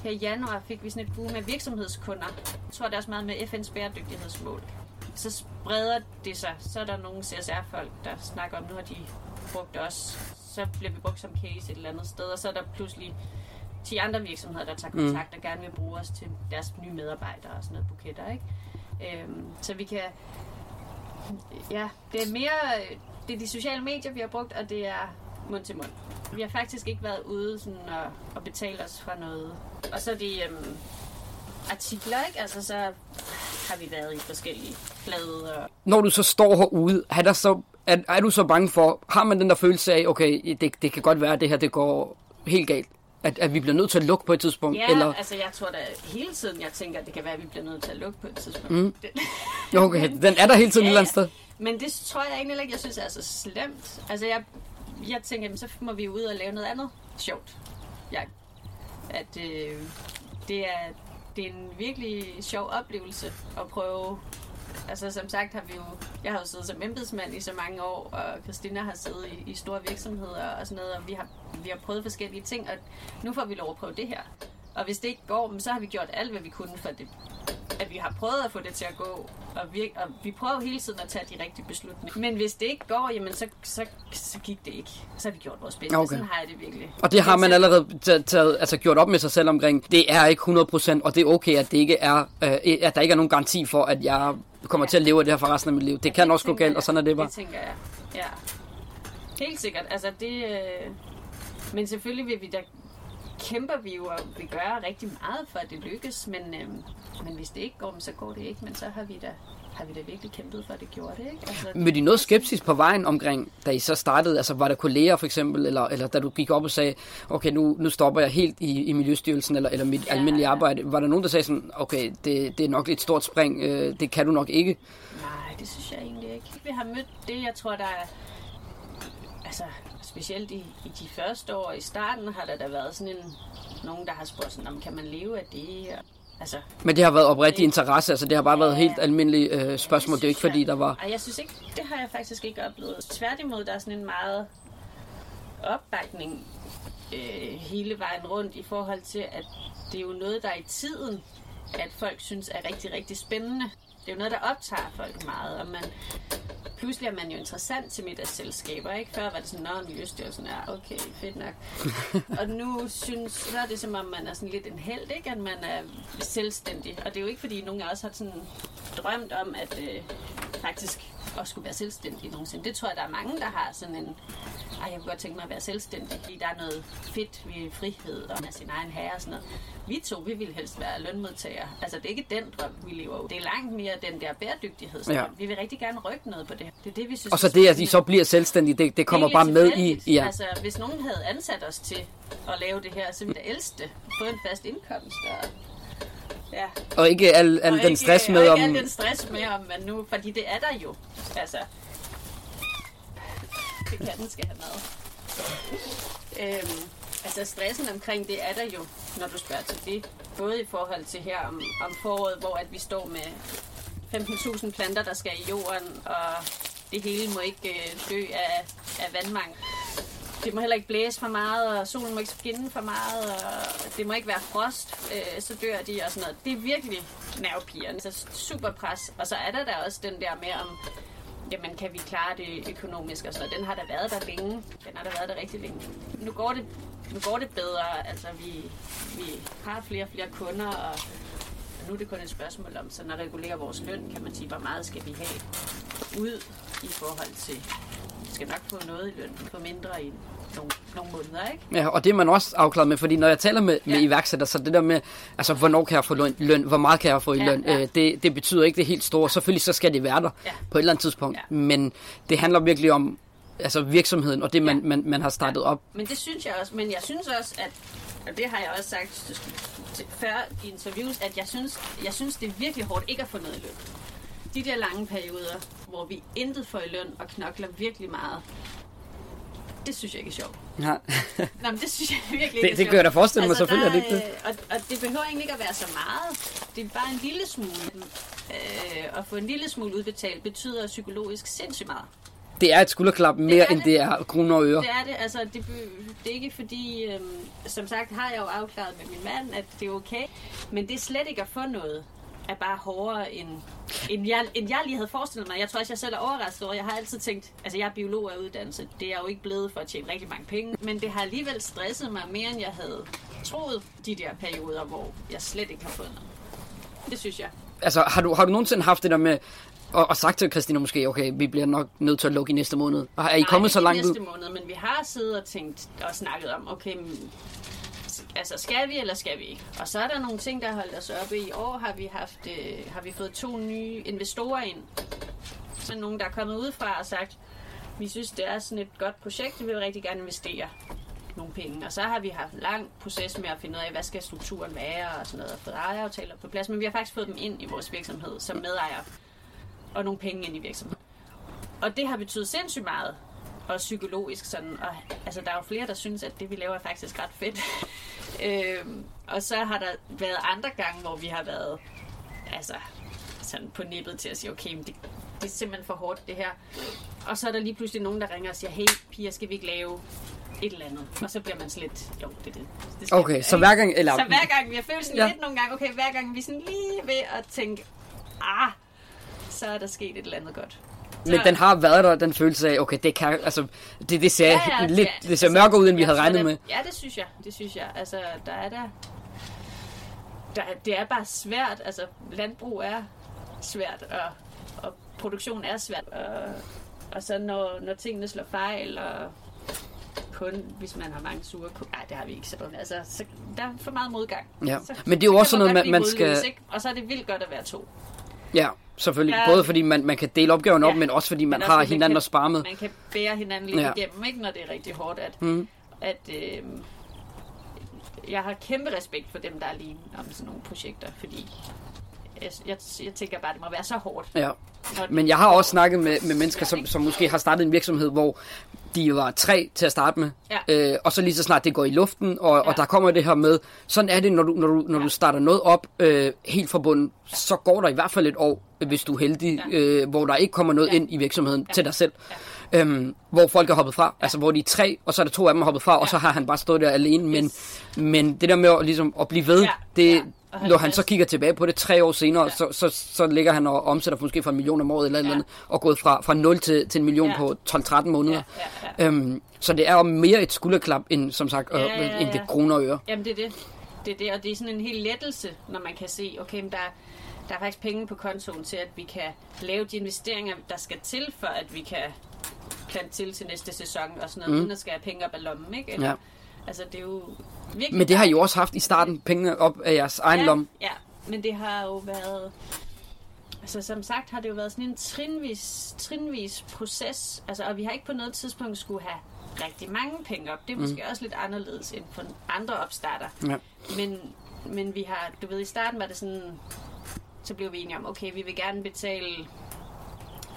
her i januar fik vi sådan et boom af virksomhedskunder. Jeg tror, det er også meget med FN's bæredygtighedsmål. Så spreder det sig. Så er der nogle CSR-folk, der snakker om, nu har de brugt os. Så bliver vi brugt som case et eller andet sted, og så er der pludselig 10 andre virksomheder, der tager mm. kontakt mm. og gerne vil bruge os til deres nye medarbejdere og sådan noget buketter, ikke? Øhm, så vi kan... Ja, det er mere... Det er de sociale medier, vi har brugt, og det er mund til mund. Vi har faktisk ikke været ude sådan at, at betale os fra noget. Og så de øhm, artikler, ikke? Altså så har vi været i forskellige blade. Og... Når du så står herude, er, der så, er, er du så bange for, har man den der følelse af, okay, det, det kan godt være, at det her det går helt galt? At, at vi bliver nødt til at lukke på et tidspunkt? Ja, eller? altså jeg tror da hele tiden, jeg tænker, at det kan være, at vi bliver nødt til at lukke på et tidspunkt. Mm. okay, den er der hele tiden ja, et eller andet sted? Men det tror jeg egentlig ikke, jeg synes er så slemt. Altså, jeg, jeg tænker, jamen, så må vi ud og lave noget andet sjovt. Jeg, at øh, det, er, det er en virkelig sjov oplevelse at prøve Altså som sagt har vi jo, jeg har jo siddet som embedsmand i så mange år, og Christina har siddet i, i store virksomheder og sådan noget, og vi har, vi har prøvet forskellige ting, og nu får vi lov at prøve det her. Og hvis det ikke går, så har vi gjort alt, hvad vi kunne for det, at vi har prøvet at få det til at gå, og vi, og vi prøver hele tiden at tage de rigtige beslutninger. Men hvis det ikke går, jamen så, så, så gik det ikke. Så har vi gjort vores bedste. Okay. Sådan har jeg det virkelig. Og det har man allerede taget, altså gjort op med sig selv omkring. Det er ikke 100%, og det er okay, at det ikke er, øh, at der ikke er nogen garanti for, at jeg kommer ja. til at leve af det her for resten af mit liv. Det ja, kan det også gå galt, og sådan er det bare. Det tænker jeg, ja. Helt sikkert. Altså det... Øh... Men selvfølgelig vil vi da kæmper vi jo, og vi gør rigtig meget for, at det lykkes, men, øhm, men hvis det ikke går, så går det ikke, men så har vi da har vi da virkelig kæmpet for, at det gjorde det, ikke? Altså, Men de noget skepsis på vejen omkring, da I så startede? Altså var der kolleger for eksempel, eller, eller da du gik op og sagde, okay, nu, nu stopper jeg helt i, i Miljøstyrelsen, eller, eller mit ja, almindelige arbejde. Var der nogen, der sagde sådan, okay, det, det er nok et stort spring, øh, det kan du nok ikke? Nej, det synes jeg egentlig ikke. Vi har mødt det, jeg tror, der er... Altså, specielt i, i de første år i starten, har der da været sådan en... Nogen, der har spurgt sådan, om kan man leve af det? Og, altså, Men det har været oprigtig interesse, altså det har bare ja, været helt almindelige øh, spørgsmål, det, det er ikke fordi, der var... Ej, jeg synes ikke, det har jeg faktisk ikke oplevet. Tværtimod, der er sådan en meget opbakning øh, hele vejen rundt i forhold til, at det er jo noget, der er i tiden, at folk synes er rigtig, rigtig spændende. Det er jo noget, der optager folk meget, og man, pludselig er man jo interessant til middagsselskaber, ikke? Før var det sådan, at Miljøstyrelsen er okay, fedt nok. og nu synes, så er det som om, man er sådan lidt en held, ikke? At man er selvstændig. Og det er jo ikke, fordi nogen af os har sådan drømt om, at øh, faktisk at skulle være selvstændig nogensinde. Det tror jeg, der er mange, der har sådan en, ej, jeg kunne godt tænke mig at være selvstændig, fordi der er noget fedt ved frihed og med sin egen herre og sådan noget. Vi to, vi vil helst være lønmodtagere. Altså, det er ikke den drøm, vi lever Det er langt mere den der bæredygtighed. Ja. Vi vil rigtig gerne rykke noget på det. Det er det, vi synes. Og så det, at de så bliver selvstændige, det, det kommer bare med i... Ja. Altså, hvis nogen havde ansat os til at lave det her, så ville det ældste få en fast indkomst og Ja. Og ikke al, al og den ikke, stress med og om... ikke al den stress med om man nu... Fordi det er der jo. Altså... Det kan den skal have mad. Øhm, altså stressen omkring det er der jo, når du spørger til det. Både i forhold til her om, om foråret, hvor at vi står med 15.000 planter, der skal i jorden, og det hele må ikke øh, dø af, af vandmangel det må heller ikke blæse for meget, og solen må ikke skinne for meget, og det må ikke være frost, øh, så dør de og sådan noget. Det er virkelig nervepigerne, så super pres. Og så er der da også den der med om, jamen kan vi klare det økonomisk og sådan noget. Den har der været der længe. Den har der været der rigtig længe. Nu går det, nu går det bedre. Altså vi, vi har flere og flere kunder, og nu er det kun et spørgsmål om sådan at regulere vores løn, kan man sige, hvor meget skal vi have ud i forhold til skal nok få noget i løn, få mindre i nogle, nogle måneder, ikke? Ja, og det er man også afklaret med, fordi når jeg taler med, ja. med iværksætter, så det der med, altså hvornår kan jeg få løn, løn hvor meget kan jeg få i ja, løn, ja. Øh, det, det betyder ikke det helt store. Selvfølgelig så skal det være der ja. på et eller andet tidspunkt, ja. men det handler virkelig om altså virksomheden og det, man, ja. man, man har startet ja. op. Men det synes jeg også, men jeg synes også, at og det har jeg også sagt før i interviews, at jeg synes, jeg synes, det er virkelig hårdt ikke at få noget i løn de der lange perioder, hvor vi intet får i løn og knokler virkelig meget, det synes jeg ikke er sjovt. Ja. Nå, men det synes jeg virkelig ikke det, er Det gør jeg da forestille mig, altså, selvfølgelig er det ikke det. Og, og det behøver egentlig ikke at være så meget. Det er bare en lille smule. Øh, at få en lille smule udbetalt betyder psykologisk sindssygt meget. Det er et skulderklap mere, det end det er kroner og øre. Det er det. Altså, det, det er ikke fordi, øhm, som sagt har jeg jo afklaret med min mand, at det er okay. Men det er slet ikke at få noget er bare hårdere, end, end, jeg, end jeg lige havde forestillet mig. Jeg tror også, jeg selv er overrasket over. Jeg har altid tænkt, altså jeg er biolog af uddannelse. Det er jo ikke blevet for at tjene rigtig mange penge. Men det har alligevel stresset mig mere, end jeg havde troet de der perioder, hvor jeg slet ikke har fået noget. Det synes jeg. Altså, har du, har du nogensinde haft det der med, og, og sagt til Christina måske, okay, vi bliver nok nødt til at lukke i næste måned. Er I Nej, kommet så langt ud? næste måned, men vi har siddet og tænkt og snakket om, okay, altså skal vi, eller skal vi ikke? Og så er der nogle ting, der har holdt os oppe. I år har vi, haft, øh, har vi fået to nye investorer ind. Så nogen, der er kommet udefra og sagt, vi synes, det er sådan et godt projekt, vi vil rigtig gerne investere nogle penge. Og så har vi haft en lang proces med at finde ud af, hvad skal strukturen være og sådan noget, og fået ejeraftaler på plads. Men vi har faktisk fået dem ind i vores virksomhed som medejere og nogle penge ind i virksomheden. og det har betydet sindssygt meget og psykologisk sådan, og altså der er jo flere, der synes, at det vi laver er faktisk ret fedt. øhm, og så har der været andre gange, hvor vi har været altså sådan på nippet til at sige, okay, men det, det er simpelthen for hårdt det her. Og så er der lige pludselig nogen, der ringer og siger, hey piger, skal vi ikke lave et eller andet. Og så bliver man sådan lidt, jo, det er det. det skal Okay, vi, så hver gang... Eller, Så hver gang, jeg føler sådan Ja. lidt nogle gange, okay, hver gang vi sådan lige ved at tænke, ah, så er der sket et eller andet godt. Men den har været der, den følelse af, okay, det kan... Altså, det, det ser ja, ja, lidt... Det ser mørkere ud, end vi havde regnet det- med. Ja, det synes jeg. Det synes jeg. Altså, der er der... der det er bare svært. Altså, landbrug er svært, og, og produktion er svært. Og, og så når, når tingene slår fejl, og kun hvis man har mange sure ku- Nej, det har vi ikke sådan. Altså, så der er for meget modgang. Ja. Så, Men det er jo så også noget, man- man skal- modløs, ikke? Og så er det vildt godt at være to. Ja, selvfølgelig. Ja. Både fordi man, man kan dele opgaven op, Ja. men også fordi man også har fordi hinanden kan- at spare med. Man kan bære hinanden lidt Ja. igennem, ikke, når det er rigtig hårdt. At, Mm. at øh, jeg har kæmpe respekt for dem, der er lige om sådan nogle projekter, fordi jeg, jeg, jeg tænker bare, det må være så hårdt. Ja. Men jeg har også snakket med, med mennesker, som, som måske har startet en virksomhed, hvor de var tre til at starte med, Ja. øh, og så lige så snart det går i luften, og, ja. Ja. og der kommer det her med, sådan er det, når du, når du, når du starter noget op øh, helt fra bunden, så går der i hvert fald et år, hvis du er heldig, Ja. øh, hvor der ikke kommer noget Ja. ind i virksomheden Ja. til dig selv. Øhm, hvor folk er hoppet fra, altså hvor de er tre, og så er der to af dem er hoppet fra, og så har han bare stået der alene, men, Yes. men det der med at, ligesom, at blive ved, Ja, det, ja. Og når han så kigger tilbage på det tre år senere, Ja. så, så, så ligger han og omsætter måske for en million om året eller Ja. andet, og gået fra, fra 0 til, til en million Ja. på 12-13 måneder. Ja, ja, ja. Øhm, så det er jo mere et skulderklap, end, som sagt, Ja, øh, ja, ja, end det kroner og øre. Jamen, det er det. Det er det, og det er sådan en hel lettelse, når man kan se, okay, men der, der er faktisk penge på kontoen til, at vi kan lave de investeringer, der skal til, for at vi kan plante til til næste sæson og sådan noget, mm. uden at skal have penge op af lommen, ikke? Eller, Ja. Altså, det er jo virkelig... Men det har I jo også haft i starten, pengene op af jeres egen ja, lomme. Ja, men det har jo været... Altså som sagt har det jo været sådan en trinvis, trinvis proces, altså, og vi har ikke på noget tidspunkt skulle have rigtig mange penge op. Det er måske også lidt anderledes end for andre opstarter. Ja. Men, men vi har, du ved, i starten var det sådan, så blev vi enige om, okay, vi vil gerne betale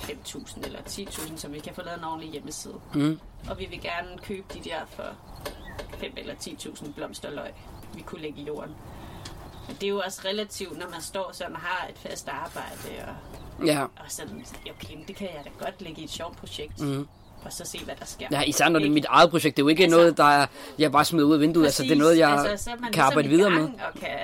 5.000 eller 10.000, så vi kan få lavet en ordentlig hjemmeside. Mm. Og vi vil gerne købe de der for 5 eller 10.000 blomsterløg, vi kunne lægge i jorden. Men det er jo også relativt, når man står sådan og har et fast arbejde, og, Ja. og sådan, okay, det kan jeg da godt lægge i et sjovt projekt, Mm. og så se, hvad der sker. ja, især når det er mit eget projekt. Det er jo ikke Altså- noget, der er, jeg bare smider ud af vinduet. Altså, det er noget, jeg altså, så man kan ligesom arbejde videre med. Og kan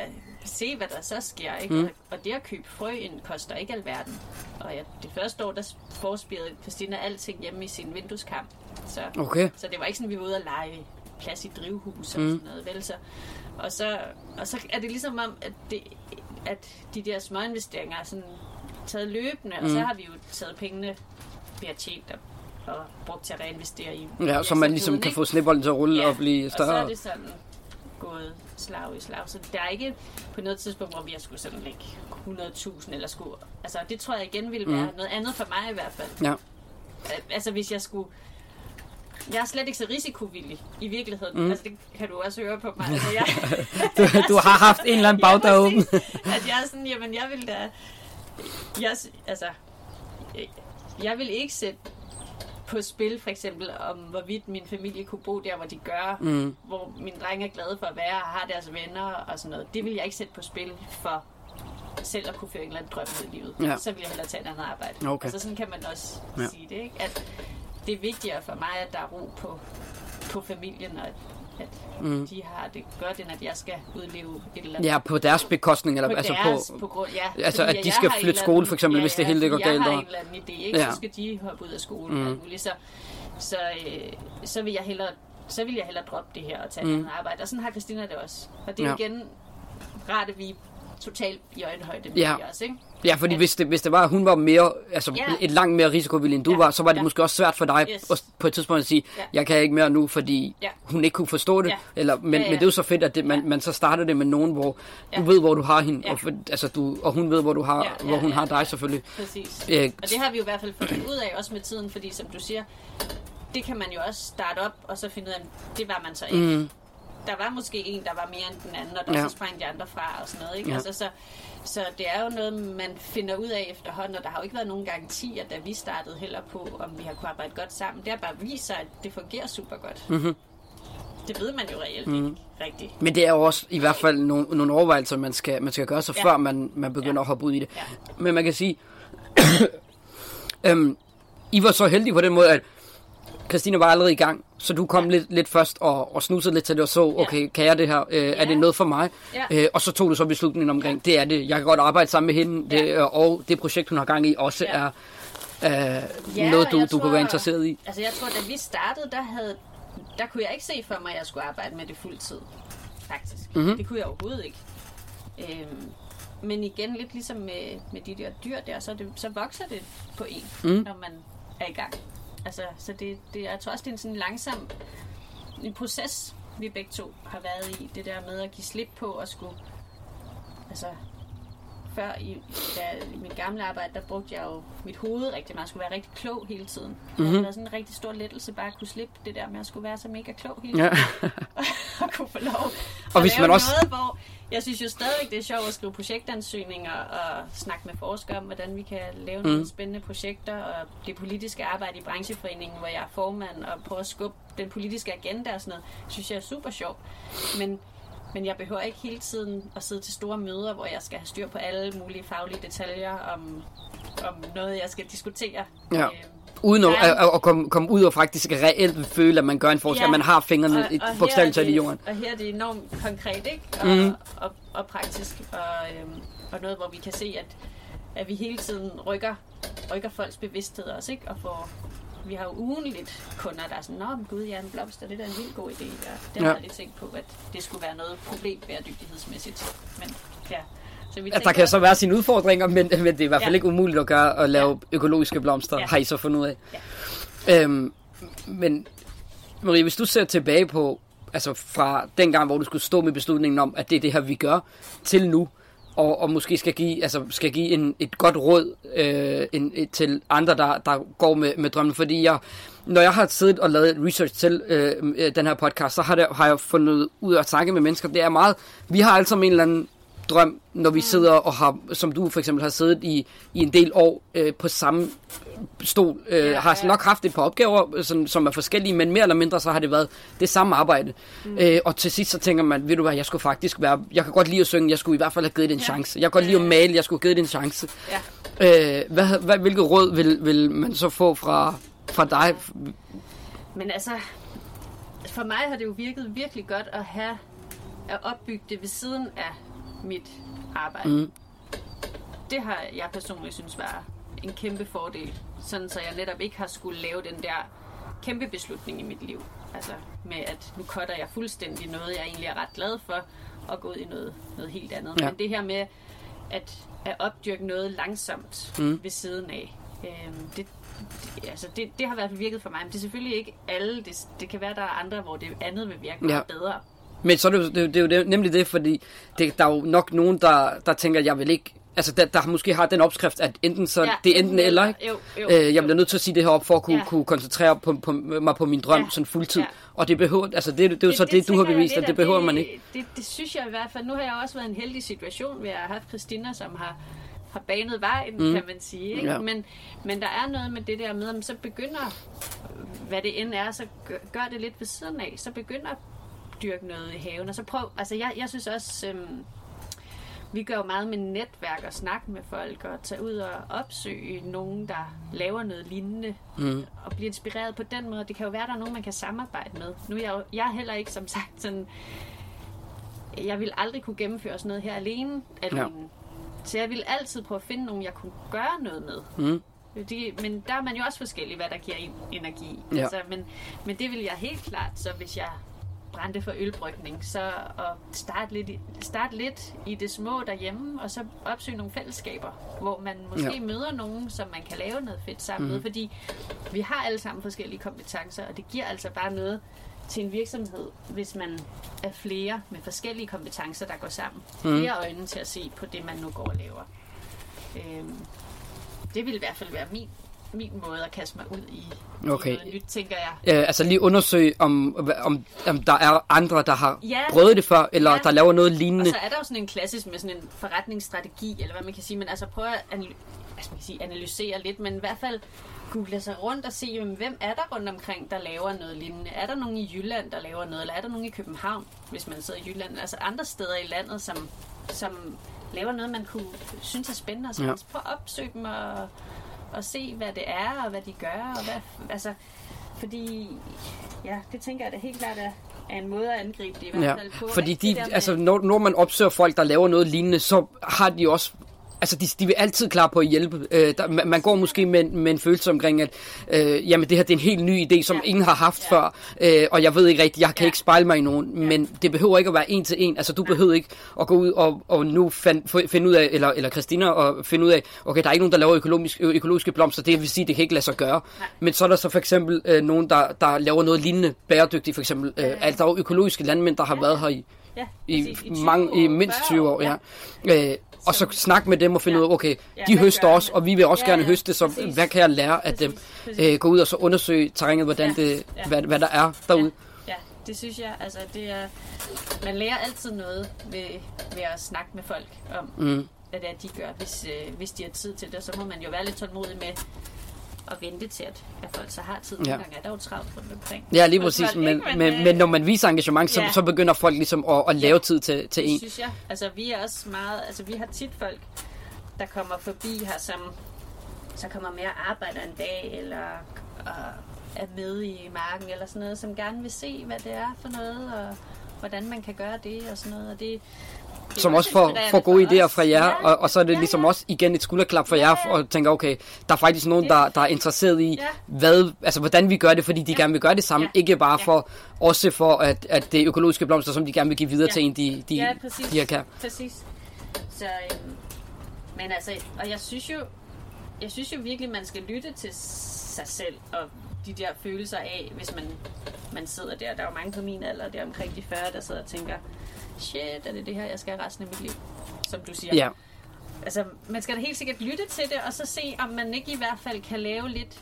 se, hvad der så sker. Ikke? Mm. Og det at købe frø ind koster ikke alverden. Og ja, det første år, der forspirede Christina alting hjemme i sin vindueskamp. Så, Okay. så det var ikke sådan, at vi var ude og lege plads i drivhus og Mm. sådan noget. Vel? Så, og, så, og så er det ligesom om, at, det, at de der små investeringer er sådan taget løbende, og så Mm. har vi jo taget pengene, vi har tjent og, og brugt til at reinvestere i Ja, så man ligesom virksomheden, kan ikke? få snibbolden til at rulle og blive Og så større. er det sådan gået slag i slag. Så der er ikke på noget tidspunkt, hvor vi har skulle sådan lægge 100.000 eller skulle... Altså, det tror jeg igen ville være Mm. noget andet for mig i hvert fald. Ja. Al- Altså, hvis jeg skulle... Jeg er slet ikke så risikovillig i virkeligheden. Mm. Altså, det kan du også høre på mig. Altså, jeg, Du, du har haft en eller anden bagdør åben. at jeg er sådan, jamen, jeg vil da... Jeg, altså, jeg vil ikke sætte på spil, for eksempel, om hvorvidt min familie kunne bo der, hvor de gør, Mm. hvor mine drenge er glade for at være og har deres venner og sådan noget. Det vil jeg ikke sætte på spil for selv at kunne føre en eller anden drøm ud i livet. Ja. Så vil jeg hellere tage et andet arbejde. Okay. Altså sådan kan man også ja. sige det, ikke? At det er vigtigere for mig, at der er ro på, på familien, og at, at Mm. de har det godt, end at jeg skal udleve et eller andet Ja, på deres bekostning, eller på altså deres, på... på grund, ja. altså, at de skal flytte skole, for eksempel, hvis det hele det går galt, Jeg har en eller anden idé, ikke? Ja. Så skal de hoppe ud af skole Mm. muligt. Så, så, øh, så vil jeg hellere så vil jeg hellere droppe det her og tage Mm. et andet arbejde. Og sådan har Christina det også. Og det er Ja. ja. igen rart, at vi totalt i øjenhøjde med Ja. os, ikke? Ja, fordi at- hvis det, hvis det var, at hun var mere, altså Ja. et langt mere risikovillig end du Ja. var, så var det Ja. måske også svært for dig Yes. at, på et tidspunkt at sige, Ja. jeg kan ikke mere nu, fordi Ja. hun ikke kunne forstå det. Ja. Eller, men, Ja, ja. men det er jo så fedt, at det, man, Ja. man så starter det med nogen, hvor Ja. du ved, hvor du har hende, Ja. og, for, altså, du, og hun ved, hvor, du har, Ja, ja, hvor hun ja, har ja. dig selvfølgelig. Præcis. Øh, Og det har vi jo i hvert fald fundet ud af også med tiden, fordi som du siger, det kan man jo også starte op, og så finde ud af, det var man så ikke. Mm, der var måske en, der var mere end den anden, og der ja. så sprang de andre fra og sådan noget. Ikke? Ja. Altså, så, så det er jo noget, man finder ud af efterhånden, og der har jo ikke været nogen garantier, da vi startede heller på, om vi har kunnet arbejde godt sammen. Det har bare vist sig, at det fungerer super godt. Mm-hmm. Det ved man jo reelt mm. ikke rigtigt. Men det er jo også i hvert fald nogle, nogle overvejelser, man skal, man skal gøre sig, ja. før man, man begynder ja. at hoppe ud i det. Ja. Men man kan sige, øhm, I var så heldige på den måde, at Christina var allerede i gang, så du kom ja. lidt, lidt først og, og snusede lidt til det og så, okay, ja. kan jeg det her? Øh, ja. Er det noget for mig? Ja. Øh, og så tog du så beslutningen omkring, ja. det er det. Jeg kan godt arbejde sammen med hende, det, ja. og det projekt, hun har gang i, også ja. er øh, ja, noget, du, du tror, kunne være interesseret i. Altså jeg tror, da vi startede, der, havde, der kunne jeg ikke se for mig, at jeg skulle arbejde med det fuldtid. Faktisk. Mm-hmm. Det kunne jeg overhovedet ikke. Øhm, men igen, lidt ligesom med, med de der dyr der, så, det, så vokser det på en, mm. når man er i gang. Altså, så det, det, jeg tror også, det er en sådan langsom en proces, vi begge to har været i. Det der med at give slip på og skulle... Altså, før i, da, i mit gamle arbejde, der brugte jeg jo mit hoved rigtig meget. Jeg skulle være rigtig klog hele tiden. Mm-hmm. Det var sådan en rigtig stor lettelse bare at kunne slippe det der med at skulle være så mega klog hele tiden. Ja. og kunne få lov og hvis man også... noget, hvor jeg synes jo stadigvæk, det er sjovt at skrive projektansøgninger og snakke med forskere om, hvordan vi kan lave mm. nogle spændende projekter, og det politiske arbejde i brancheforeningen, hvor jeg er formand, og prøve at skubbe den politiske agenda og sådan noget, synes jeg er super sjovt. Men, men jeg behøver ikke hele tiden at sidde til store møder, hvor jeg skal have styr på alle mulige faglige detaljer om, om noget, jeg skal diskutere. Ja. Øh, Uden at, at, at komme, komme ud og faktisk reelt føle, at man gør en forskel, ja. at man har fingrene og, og bogstaveligt talt i jorden. Og her er det enormt konkret, ikke? Og, mm. og, og, og praktisk, og, øhm, og noget, hvor vi kan se, at, at vi hele tiden rykker, rykker folks bevidsthed også, ikke? Og får, vi har jo ugenligt kunder, der er sådan, Nå, men gud, ja, en blomster, det er da en vildt god idé. Og det har jeg aldrig tænkt på, at det skulle være noget problem bæredygtighedsmæssigt. Men ja, så vi der kan så være sine udfordringer, men, men det er i hvert fald ja. ikke umuligt at gøre at lave ja. økologiske blomster, ja. har I så fundet ud af. Ja. Øhm, men Marie, hvis du ser tilbage på, altså fra den gang, hvor du skulle stå med beslutningen om, at det er det her, vi gør, til nu, og, og måske skal give, altså skal give en, et godt råd øh, en, et, til andre, der, der går med, med drømmen. Fordi jeg, når jeg har siddet og lavet research til øh, øh den her podcast, så har, det, har jeg fundet ud af at snakke med mennesker. Det er meget, vi har altså en eller anden drøm, når vi sidder og har, som du for eksempel har siddet i, i en del år øh, på samme stol, øh, ja, har ja. nok haft et par opgaver, som, som er forskellige, men mere eller mindre så har det været det samme arbejde. Mm. Øh, og til sidst så tænker man, ved du hvad, jeg skulle faktisk være, jeg kan godt lide at synge, jeg skulle i hvert fald have givet det en ja. chance. Jeg kan godt lide at male, jeg skulle have givet det en chance. Ja. Øh, hvad, hvad, hvilket råd vil, vil man så få fra, fra dig? Men altså, for mig har det jo virket virkelig godt at have at opbygge det ved siden af mit arbejde. Mm. Det har jeg personligt synes var en kæmpe fordel, sådan så jeg netop ikke har skulle lave den der kæmpe beslutning i mit liv. Altså med at nu cutter jeg fuldstændig noget, jeg egentlig er ret glad for, og gå ud i noget, noget helt andet. Ja. Men det her med at, at opdyrke noget langsomt mm. ved siden af, øhm, det, det, altså det, det har i hvert fald virket for mig. Men det er selvfølgelig ikke alle. Det, det kan være, der er andre, hvor det andet vil virke ja. bedre. Men så er det, det, det er jo nemlig det, fordi det, der er jo nok nogen, der, der tænker, jeg vil ikke altså der, der måske har den opskrift, at enten så ja, det er enten eller, ikke? Jo, jo, øh, jeg bliver nødt til at sige det her op for at kunne, ja. kunne koncentrere på, på, mig på min drøm ja. sådan fuldtid. Ja. Og det behøver, altså det, det, det er jo så det, det, du har bevist, at det behøver det, man ikke. Det, det, synes jeg i hvert fald. Nu har jeg også været i en heldig situation, ved at have haft Christina, som har har banet vejen, mm. kan man sige. Ikke? Ja. Men, men der er noget med det der med, at så begynder, hvad det end er, så gør, gør det lidt ved siden af. Så begynder dyrke noget i haven. Og så prøv, altså jeg, jeg synes også, øhm, vi gør jo meget med netværk og snakke med folk og tage ud og opsøge nogen, der laver noget lignende mm. og blive inspireret på den måde. Det kan jo være, der er nogen, man kan samarbejde med. Nu er jeg, jo, jeg er heller ikke, som sagt, sådan... Jeg vil aldrig kunne gennemføre sådan noget her alene. alene. Ja. Så jeg vil altid prøve at finde nogen, jeg kunne gøre noget med. Mm. Fordi, men der er man jo også forskellig, hvad der giver energi. Ja. Altså, men, men det vil jeg helt klart, så hvis jeg brændte for ølbrygning, så at starte lidt, i, starte lidt i det små derhjemme, og så opsøge nogle fællesskaber, hvor man måske ja. møder nogen, som man kan lave noget fedt sammen mm. med, mhm. fordi vi har alle sammen forskellige kompetencer, og det giver altså bare noget til en virksomhed, hvis man er flere med forskellige kompetencer, der går sammen. Mm. Flere øjne til at se på det, man nu går og laver. Øhm, det vil i hvert fald være min min måde at kaste mig ud i, Okay. i noget nyt, tænker jeg. Øh, altså lige undersøge, om, om, om der er andre, der har Ja. prøvet det før, eller Ja. der laver noget Og lignende. så er der jo sådan en klassisk med sådan en forretningsstrategi, eller hvad man kan sige, men altså prøve at analy- altså man kan sige, analysere lidt, men i hvert fald google sig rundt og se, jamen, hvem er der rundt omkring, der laver noget lignende? Er der nogen i Jylland, der laver noget, eller er der nogen i København, hvis man sidder i Jylland? Altså andre steder i landet, som, som laver noget, man kunne synes er spændende, og så ja. prøve at opsøge dem og, og se, hvad det er, og hvad de gør, og hvad, altså, fordi, ja, det tænker jeg da helt klart er, er en måde at angribe det i hvert Ja, fald på. fordi de, med- altså, når, når man opsøger folk, der laver noget lignende, så har de også Altså, de, de vil altid klar på at hjælpe. Øh, der, man, man går måske med, med en følelse omkring, at øh, jamen, det her det er en helt ny idé, som Ja. ingen har haft Ja. før, øh, og jeg ved ikke rigtigt, jeg kan Ja. ikke spejle mig i nogen, men det behøver ikke at være en til en. Altså, du behøver ikke at gå ud og, og nu find, finde ud af, eller, eller Christina, og finde ud af, okay, der er ikke nogen, der laver økologisk, økologiske blomster, det vil sige, det kan ikke lade sig gøre. Nej. Men så er der så for eksempel øh, nogen, der, der laver noget lignende bæredygtigt, for eksempel. Øh, altså, der er økologiske landmænd, der har Ja. været her i, ja, i, præcis, 20 mange, i år, mindst 40 20 år, ja. Øh, og så snak med dem og finde Ja. ud af, okay, Ja, de høster også, og vi vil også Ja, gerne ja, høste, så præcis. hvad kan jeg lære af dem? Øh, gå ud og så undersøge terrænet, hvordan Ja, det, ja. hvad, hvad der er derude. Ja, det synes jeg. Altså, det er, man lærer altid noget ved, ved at snakke med folk om, Mm. hvad det er, de gør, hvis, øh, hvis de har tid til det. Så må man jo være lidt tålmodig med at vente til, at, at folk så har tid. Nogle Ja. gange er der jo travlt rundt omkring. Ja, lige Og præcis, folk, men, ikke? men, øh, men når man viser engagement, så, ja. så begynder folk ligesom at, at lave tid til, til Det en. synes jeg. Altså, vi er også meget... Altså, vi har tit folk, der kommer forbi her, som så kommer mere arbejder en dag, eller øh, er med i marken, eller sådan noget, som gerne vil se, hvad det er for noget, og hvordan man kan gøre det, og sådan noget. Og det, det Som også får, får gode for idéer os. fra jer, Ja, og, og så er det ja, ligesom ja. også igen et skulderklap for Ja, jer, ja. og tænker, okay, der er faktisk nogen, der, der er interesseret i, Ja. hvad, altså, hvordan vi gør det, fordi de Ja. gerne vil gøre det samme, Ja. ikke bare for, også for, at, at det økologiske blomster, som de gerne vil give videre Ja. til en, de, de, ja, præcis. de her kan. Præcis. Så, øhm, men altså, og jeg synes jo, jeg synes jo virkelig, man skal lytte til sig selv og de der følelser af, hvis man, man sidder der. Der er jo mange på min alder, der omkring de 40, der sidder og tænker, shit, er det det her, jeg skal have resten af mit liv? Som du siger. Ja. Altså, man skal da helt sikkert lytte til det, og så se, om man ikke i hvert fald kan lave lidt...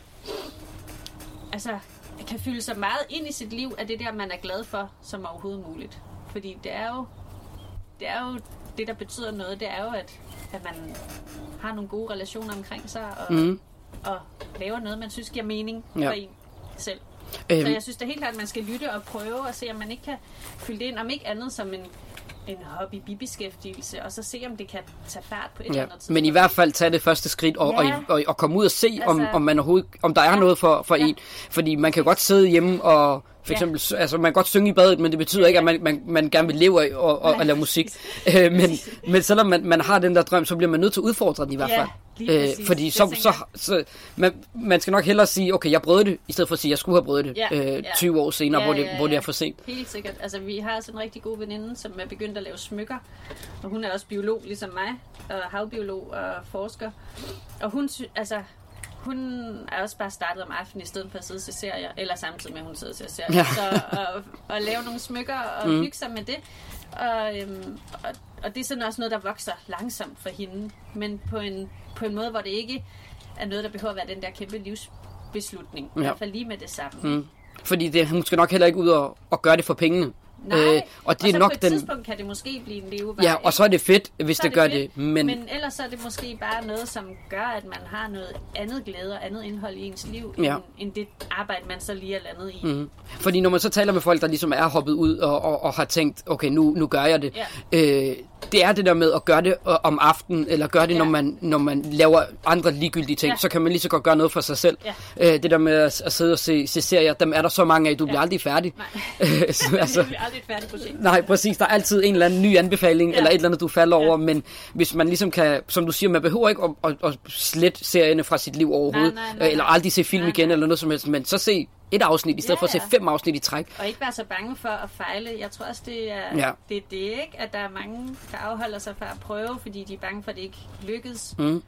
Altså, kan fylde sig meget ind i sit liv af det der, man er glad for, som overhovedet muligt. Fordi det er jo det, er jo det der betyder noget, det er jo, at, at man har nogle gode relationer omkring sig, og, mm. Og laver noget, man synes giver mening Ja. for en selv. Øhm, Så jeg synes da helt klart, at man skal lytte og prøve og se, om man ikke kan fylde det ind, om ikke andet som en, en hobby bibeskæftigelse, og så se, om det kan tage fart på et eller Ja, andet tidspunkt. men i hvert fald tage det første skridt og, Ja. og, og, og komme ud og se, altså, om, om, man overhovedet, om der er Ja. noget for, for Ja. en. Fordi man kan godt sidde hjemme og for Ja. eksempel, ja. altså man kan godt synge i badet, men det betyder ikke, at man, man, man gerne vil leve af og, og, og lave musik. Øh, men, men selvom man, man har den der drøm, så bliver man nødt til at udfordre den i hvert Ja, fald. lige præcis. fordi Det så, så, så man, man skal nok hellere sige, okay, jeg brød det, i stedet for at sige, jeg skulle have brød det Ja, øh, ja. 20 år senere, Ja, hvor, det, ja, hvor det ja. er for sent. Helt sikkert. Altså, vi har sådan en rigtig god veninde, som er begyndt at lave smykker. Og hun er også biolog, ligesom mig. Og havbiolog og forsker. Og hun, altså, hun er også bare startet om aftenen, i stedet for at sidde se serier. Eller samtidig med, at hun sidder ser serier. Ja. Så og, og lave nogle smykker og mm. hygge sig med det. Og, øhm, og, og det er sådan også noget, der vokser langsomt for hende. Men på en, på en måde, hvor det ikke er noget, der behøver at være den der kæmpe livsbeslutning. Ja. I hvert fald lige med det samme. Mm. Fordi det, hun skal nok heller ikke ud og, og gøre det for pengene. Nej, Øh, og det så er nok på et den... tidspunkt kan det måske blive en levevej. Ja, og så er det fedt, hvis Så det, er gør fedt, det. Men, men ellers så er det måske bare noget, som gør, at man har noget andet glæde og andet indhold i ens liv, Ja. end, end det arbejde, man så lige er landet i. mm, fordi når man så taler med folk, der ligesom er hoppet ud og, og, og har tænkt, okay, nu, nu gør jeg det. Ja. Øh, det er det der med at gøre det øh, om aftenen, eller gøre det, Ja. når, man, når man laver andre ligegyldige ting. Ja. Så kan man lige så godt gøre noget for sig selv. Ja. Øh, det der med at, at sidde og se, se serier, dem er der så mange af, du bliver Ja. aldrig færdig. Nej. så, altså, altså, det er aldrig et færdigt projekt. Nej, præcis. Der er altid en eller anden ny anbefaling, ja. Eller et eller andet, du falder Ja. over. Men hvis man ligesom kan, som du siger, man behøver ikke at, at, at slette serierne fra sit liv overhovedet. Nej, nej, nej, øh, eller nej. aldrig se film Nej, igen, nej. eller noget som helst. Men så se et afsnit, i stedet Ja, for at se fem afsnit i træk. Og ikke være så bange for at fejle. Jeg tror også, det er Ja. det, er det ikke, at der er mange, der afholder sig fra at prøve, fordi de er bange for, at det ikke lykkes. Mm.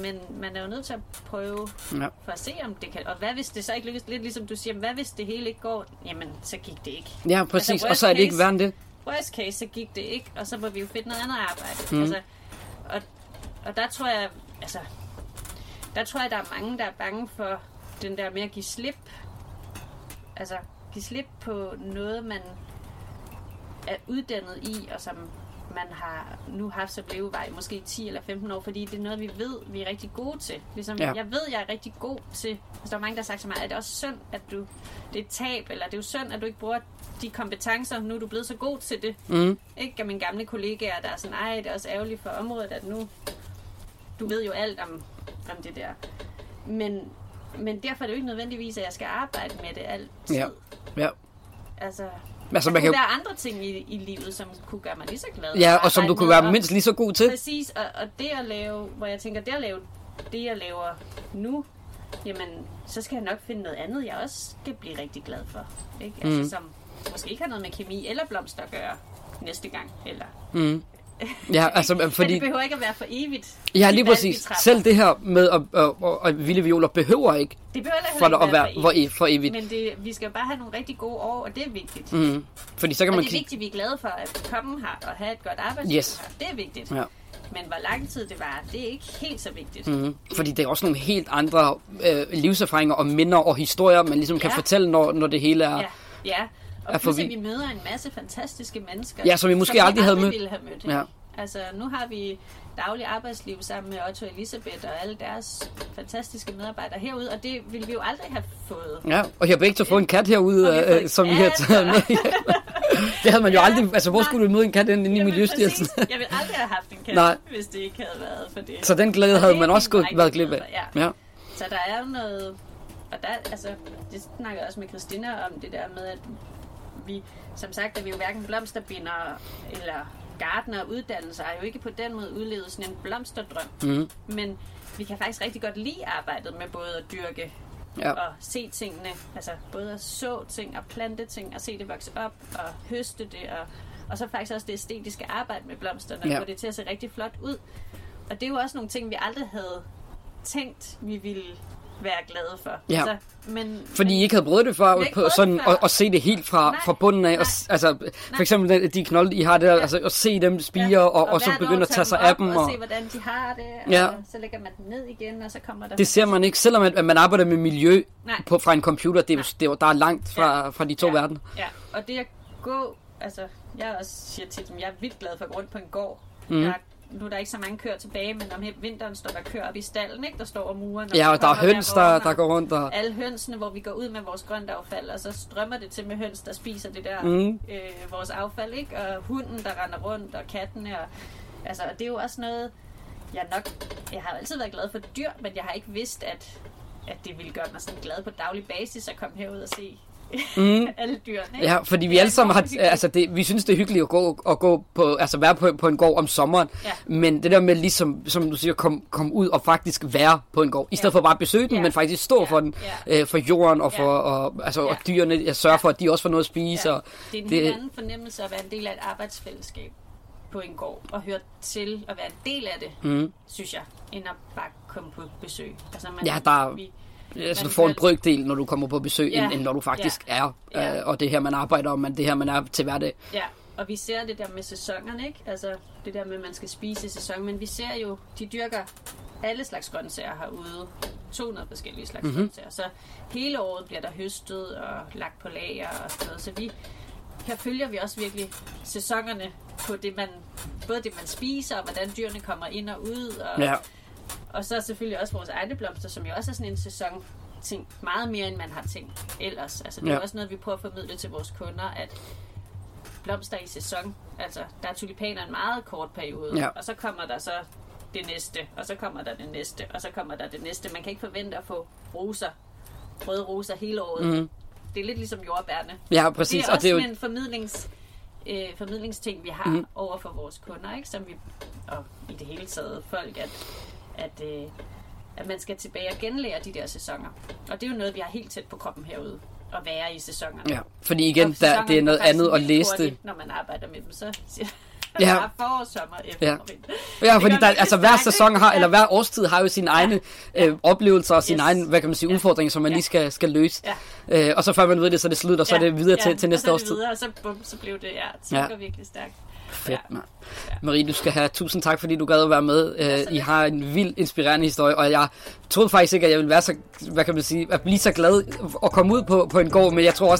Men man er jo nødt til at prøve Ja. for at se, om det kan. Og hvad hvis det så ikke lykkes? Lidt ligesom du siger, hvad hvis det hele ikke går? Jamen, så gik det ikke. ja, præcis. Altså, og så er det ikke værre end det. Worst case, så gik det ikke, og så må vi jo finde noget andet arbejde. Mm. Altså, og, og der tror jeg, altså, der tror jeg, der er mange, der er bange for den der med at give slip. Altså, give slip på noget, man er uddannet i, og som man har nu haft som levevej måske 10 eller 15 år, fordi det er noget, vi ved, vi er rigtig gode til. Ligesom, Ja. Jeg ved, jeg er rigtig god til, altså, der er mange, der har sagt til mig, at det er også synd, at du, det er et tab, eller det er jo synd, at du ikke bruger de kompetencer, nu er du blevet så god til det. Mm. Ikke af mine gamle kollegaer, der er sådan, ej, det er også ærgerligt for området, at nu, du ved jo alt om, om det der. Men, men derfor er det jo ikke nødvendigvis, at jeg skal arbejde med det altid. Ja. Ja. Altså, Altså, der man kunne kan, være andre ting i, i livet, som kunne gøre mig lige så glad. ja, og som du kunne være mindst lige så god til. Præcis, og, og det at lave, hvor jeg tænker, det at lave det, jeg laver nu, jamen, så skal jeg nok finde noget andet, jeg også skal blive rigtig glad for. Ikke? Altså, Mm. som måske ikke har noget med kemi eller blomster at gøre næste gang. Eller, Mm. Ja, altså, fordi... det behøver ikke at være for evigt. Ja, lige præcis. Selv det her med at, at, at, at vilde violer behøver ikke Det behøver for ikke at være for for, evigt. for evigt. Men det, vi skal bare have nogle rigtig gode år, og det er vigtigt. Mm. Fordi så kan Og man det er vigtigt, at vi er glade for at komme her og have et godt arbejdsliv Yes. her. Det er vigtigt. Ja. Men hvor lang tid det var, det er ikke helt så vigtigt. Mm. Fordi det er også nogle helt andre øh, livserfaringer og minder og historier, man ligesom kan Ja. fortælle, når, når det hele er... Ja, ja. Og forbi. at vi møder en masse fantastiske mennesker. Ja, som vi måske som aldrig havde mødt. ville have mødt. Ja. Altså, nu har vi daglig arbejdsliv sammen med Otto og Elisabeth og alle deres fantastiske medarbejdere herude, og det ville vi jo aldrig have fået. Ja, og jeg har begge to få en kat herude, vi øh, som vi har taget med. og- det havde man jo Ja, aldrig... Altså, hvor nej. skulle du møde en kat inde i Miljøstyrelsen? præcis. Jeg ville aldrig have haft en kat, Nej. hvis det ikke havde været for det. Så den glæde Og havde man også vi gået, været glip af. Ja. Ja. Så der er jo noget... Og der, altså, det snakker jeg også med Christina om, det der med, at vi, som sagt, er vi jo hverken blomsterbinder eller gardner uddannelser, er jo ikke på den måde udlevet sådan en blomsterdrøm. Mm. Men vi kan faktisk rigtig godt lide arbejdet med både at dyrke Ja. og se tingene, altså både at så ting og plante ting og se det vokse op og høste det og, og så faktisk også det æstetiske arbejde med blomsterne Ja. og få det til at se rigtig flot ud. Og det er jo også nogle ting, vi aldrig havde tænkt, vi ville være glade for. Ja. Altså, men, Fordi men, I ikke havde prøvet det før, på sådan, det før. at, at se det helt fra, Nej, fra bunden af. Og, nej. s- altså, for eksempel de- de knolde, I har der, altså at se dem spire, og, og, så hvert år begynde at tage sig dem af dem. Og, Og, se, hvordan de har det, og Ja. så lægger man dem ned igen, og så kommer der... det ser man ikke, selvom at, at man arbejder med miljø Nej. på, fra en computer. Det er, Nej. det er, der er langt fra, Ja. fra de to ja. verdener. Ja, og det at gå, altså, jeg også siger tit, at jeg er vildt glad for at gå rundt på en gård. Mm. Der, nu er der ikke så mange køer tilbage, men om vinteren står der køer op i stallen, ikke? Der står og murer. når Ja, og der er høns, der, der og går rundt. Og, Alle hønsene, hvor vi går ud med vores grøntaffald, og så strømmer det til med høns, der spiser det der, Mhm. øh, vores affald, ikke? Og hunden, der render rundt, og kattene, og, altså, og det er jo også noget, jeg nok, jeg har altid været glad for dyr, men jeg har ikke vidst, at, at det ville gøre mig sådan glad på daglig basis at komme herud og se mm, alle dyrene. Ikke? ja, fordi vi alle sammen har, altså det, vi synes det er hyggeligt at gå, at gå på, altså være på, på en gård om sommeren, Ja. men det der med ligesom, som du siger, komme kom ud og faktisk være på en gård, i stedet Ja. for bare at besøge den, Ja. men faktisk stå Ja. for den, Ja. øh, for jorden og for, og, altså, Ja. og dyrene, jeg sørger for, at de også får noget at spise, Ja. og Det er en det- helt anden fornemmelse at være en del af et arbejdsfællesskab på en gård, og høre til at være en del af det, mm, synes jeg, end at bare komme på besøg. Altså, man, Ja, der er- vi, altså, du Men får en brøkdel, når du kommer på besøg, Ja. end, end når du faktisk er, Ja. øh, og det er her, man arbejder, og man, det er her, man er til hverdag. Ja, og vi ser det der med sæsonerne, ikke? Altså det der med, at man skal spise i sæson, men vi ser jo, de dyrker alle slags grøntsager herude. 200 forskellige slags Mhm. mm-hmm. grøntsager. Så hele året bliver der høstet og lagt på lager og sådan noget. Så vi, her følger vi også virkelig sæsonerne på det, man, både det, man spiser, og hvordan dyrene kommer ind og ud. Og, Ja. Og så selvfølgelig også vores egne blomster, som jo også er sådan en sæson ting. Meget mere, end man har tænkt ellers. Altså, det er Ja. også noget, vi prøver at formidle til vores kunder, at blomster i sæson. Altså, der er tulipaner en meget kort periode, Ja. og så kommer der så det næste, og så kommer der det næste, og så kommer der det næste. Man kan ikke forvente at få roser, røde roser hele året. Mm. Det er lidt ligesom jordbærne. Ja, Det præcis, er og også det er jo, en formidlings, øh, formidlingsting, vi har mm. over for vores kunder, ikke? Som vi, og i det hele taget folk, at, at, øh, at man skal tilbage og genlære de der sæsoner. Og det er jo noget, vi har helt tæt på kroppen herude, at være i sæsonerne. ja, fordi igen, Og der, det er noget andet at læse det. Når man arbejder med dem, så siger Ja. ja. forår, sommer, efterår, Ja. Ja, fordi der, altså hver sæson har, Ja. eller hver årstid har jo sine egne øh, oplevelser og sine Yes. egne, hvad kan man sige, Ja. udfordringer, som man Ja. lige skal, skal løse. Ja. Øh, og så før man ved det, så er det slut, og så er det videre til, til og næste så er års det tid. videre, og så, bum, så blev det, ja, det Ja. virkelig stærkt. Fedt, ja. mand. Marie, du skal have tusind tak, fordi du gad at være med. Uh, I har en vild inspirerende historie, og jeg troede faktisk ikke, at jeg ville være så, hvad kan man sige, at blive så glad at komme ud på, på en gård, men jeg tror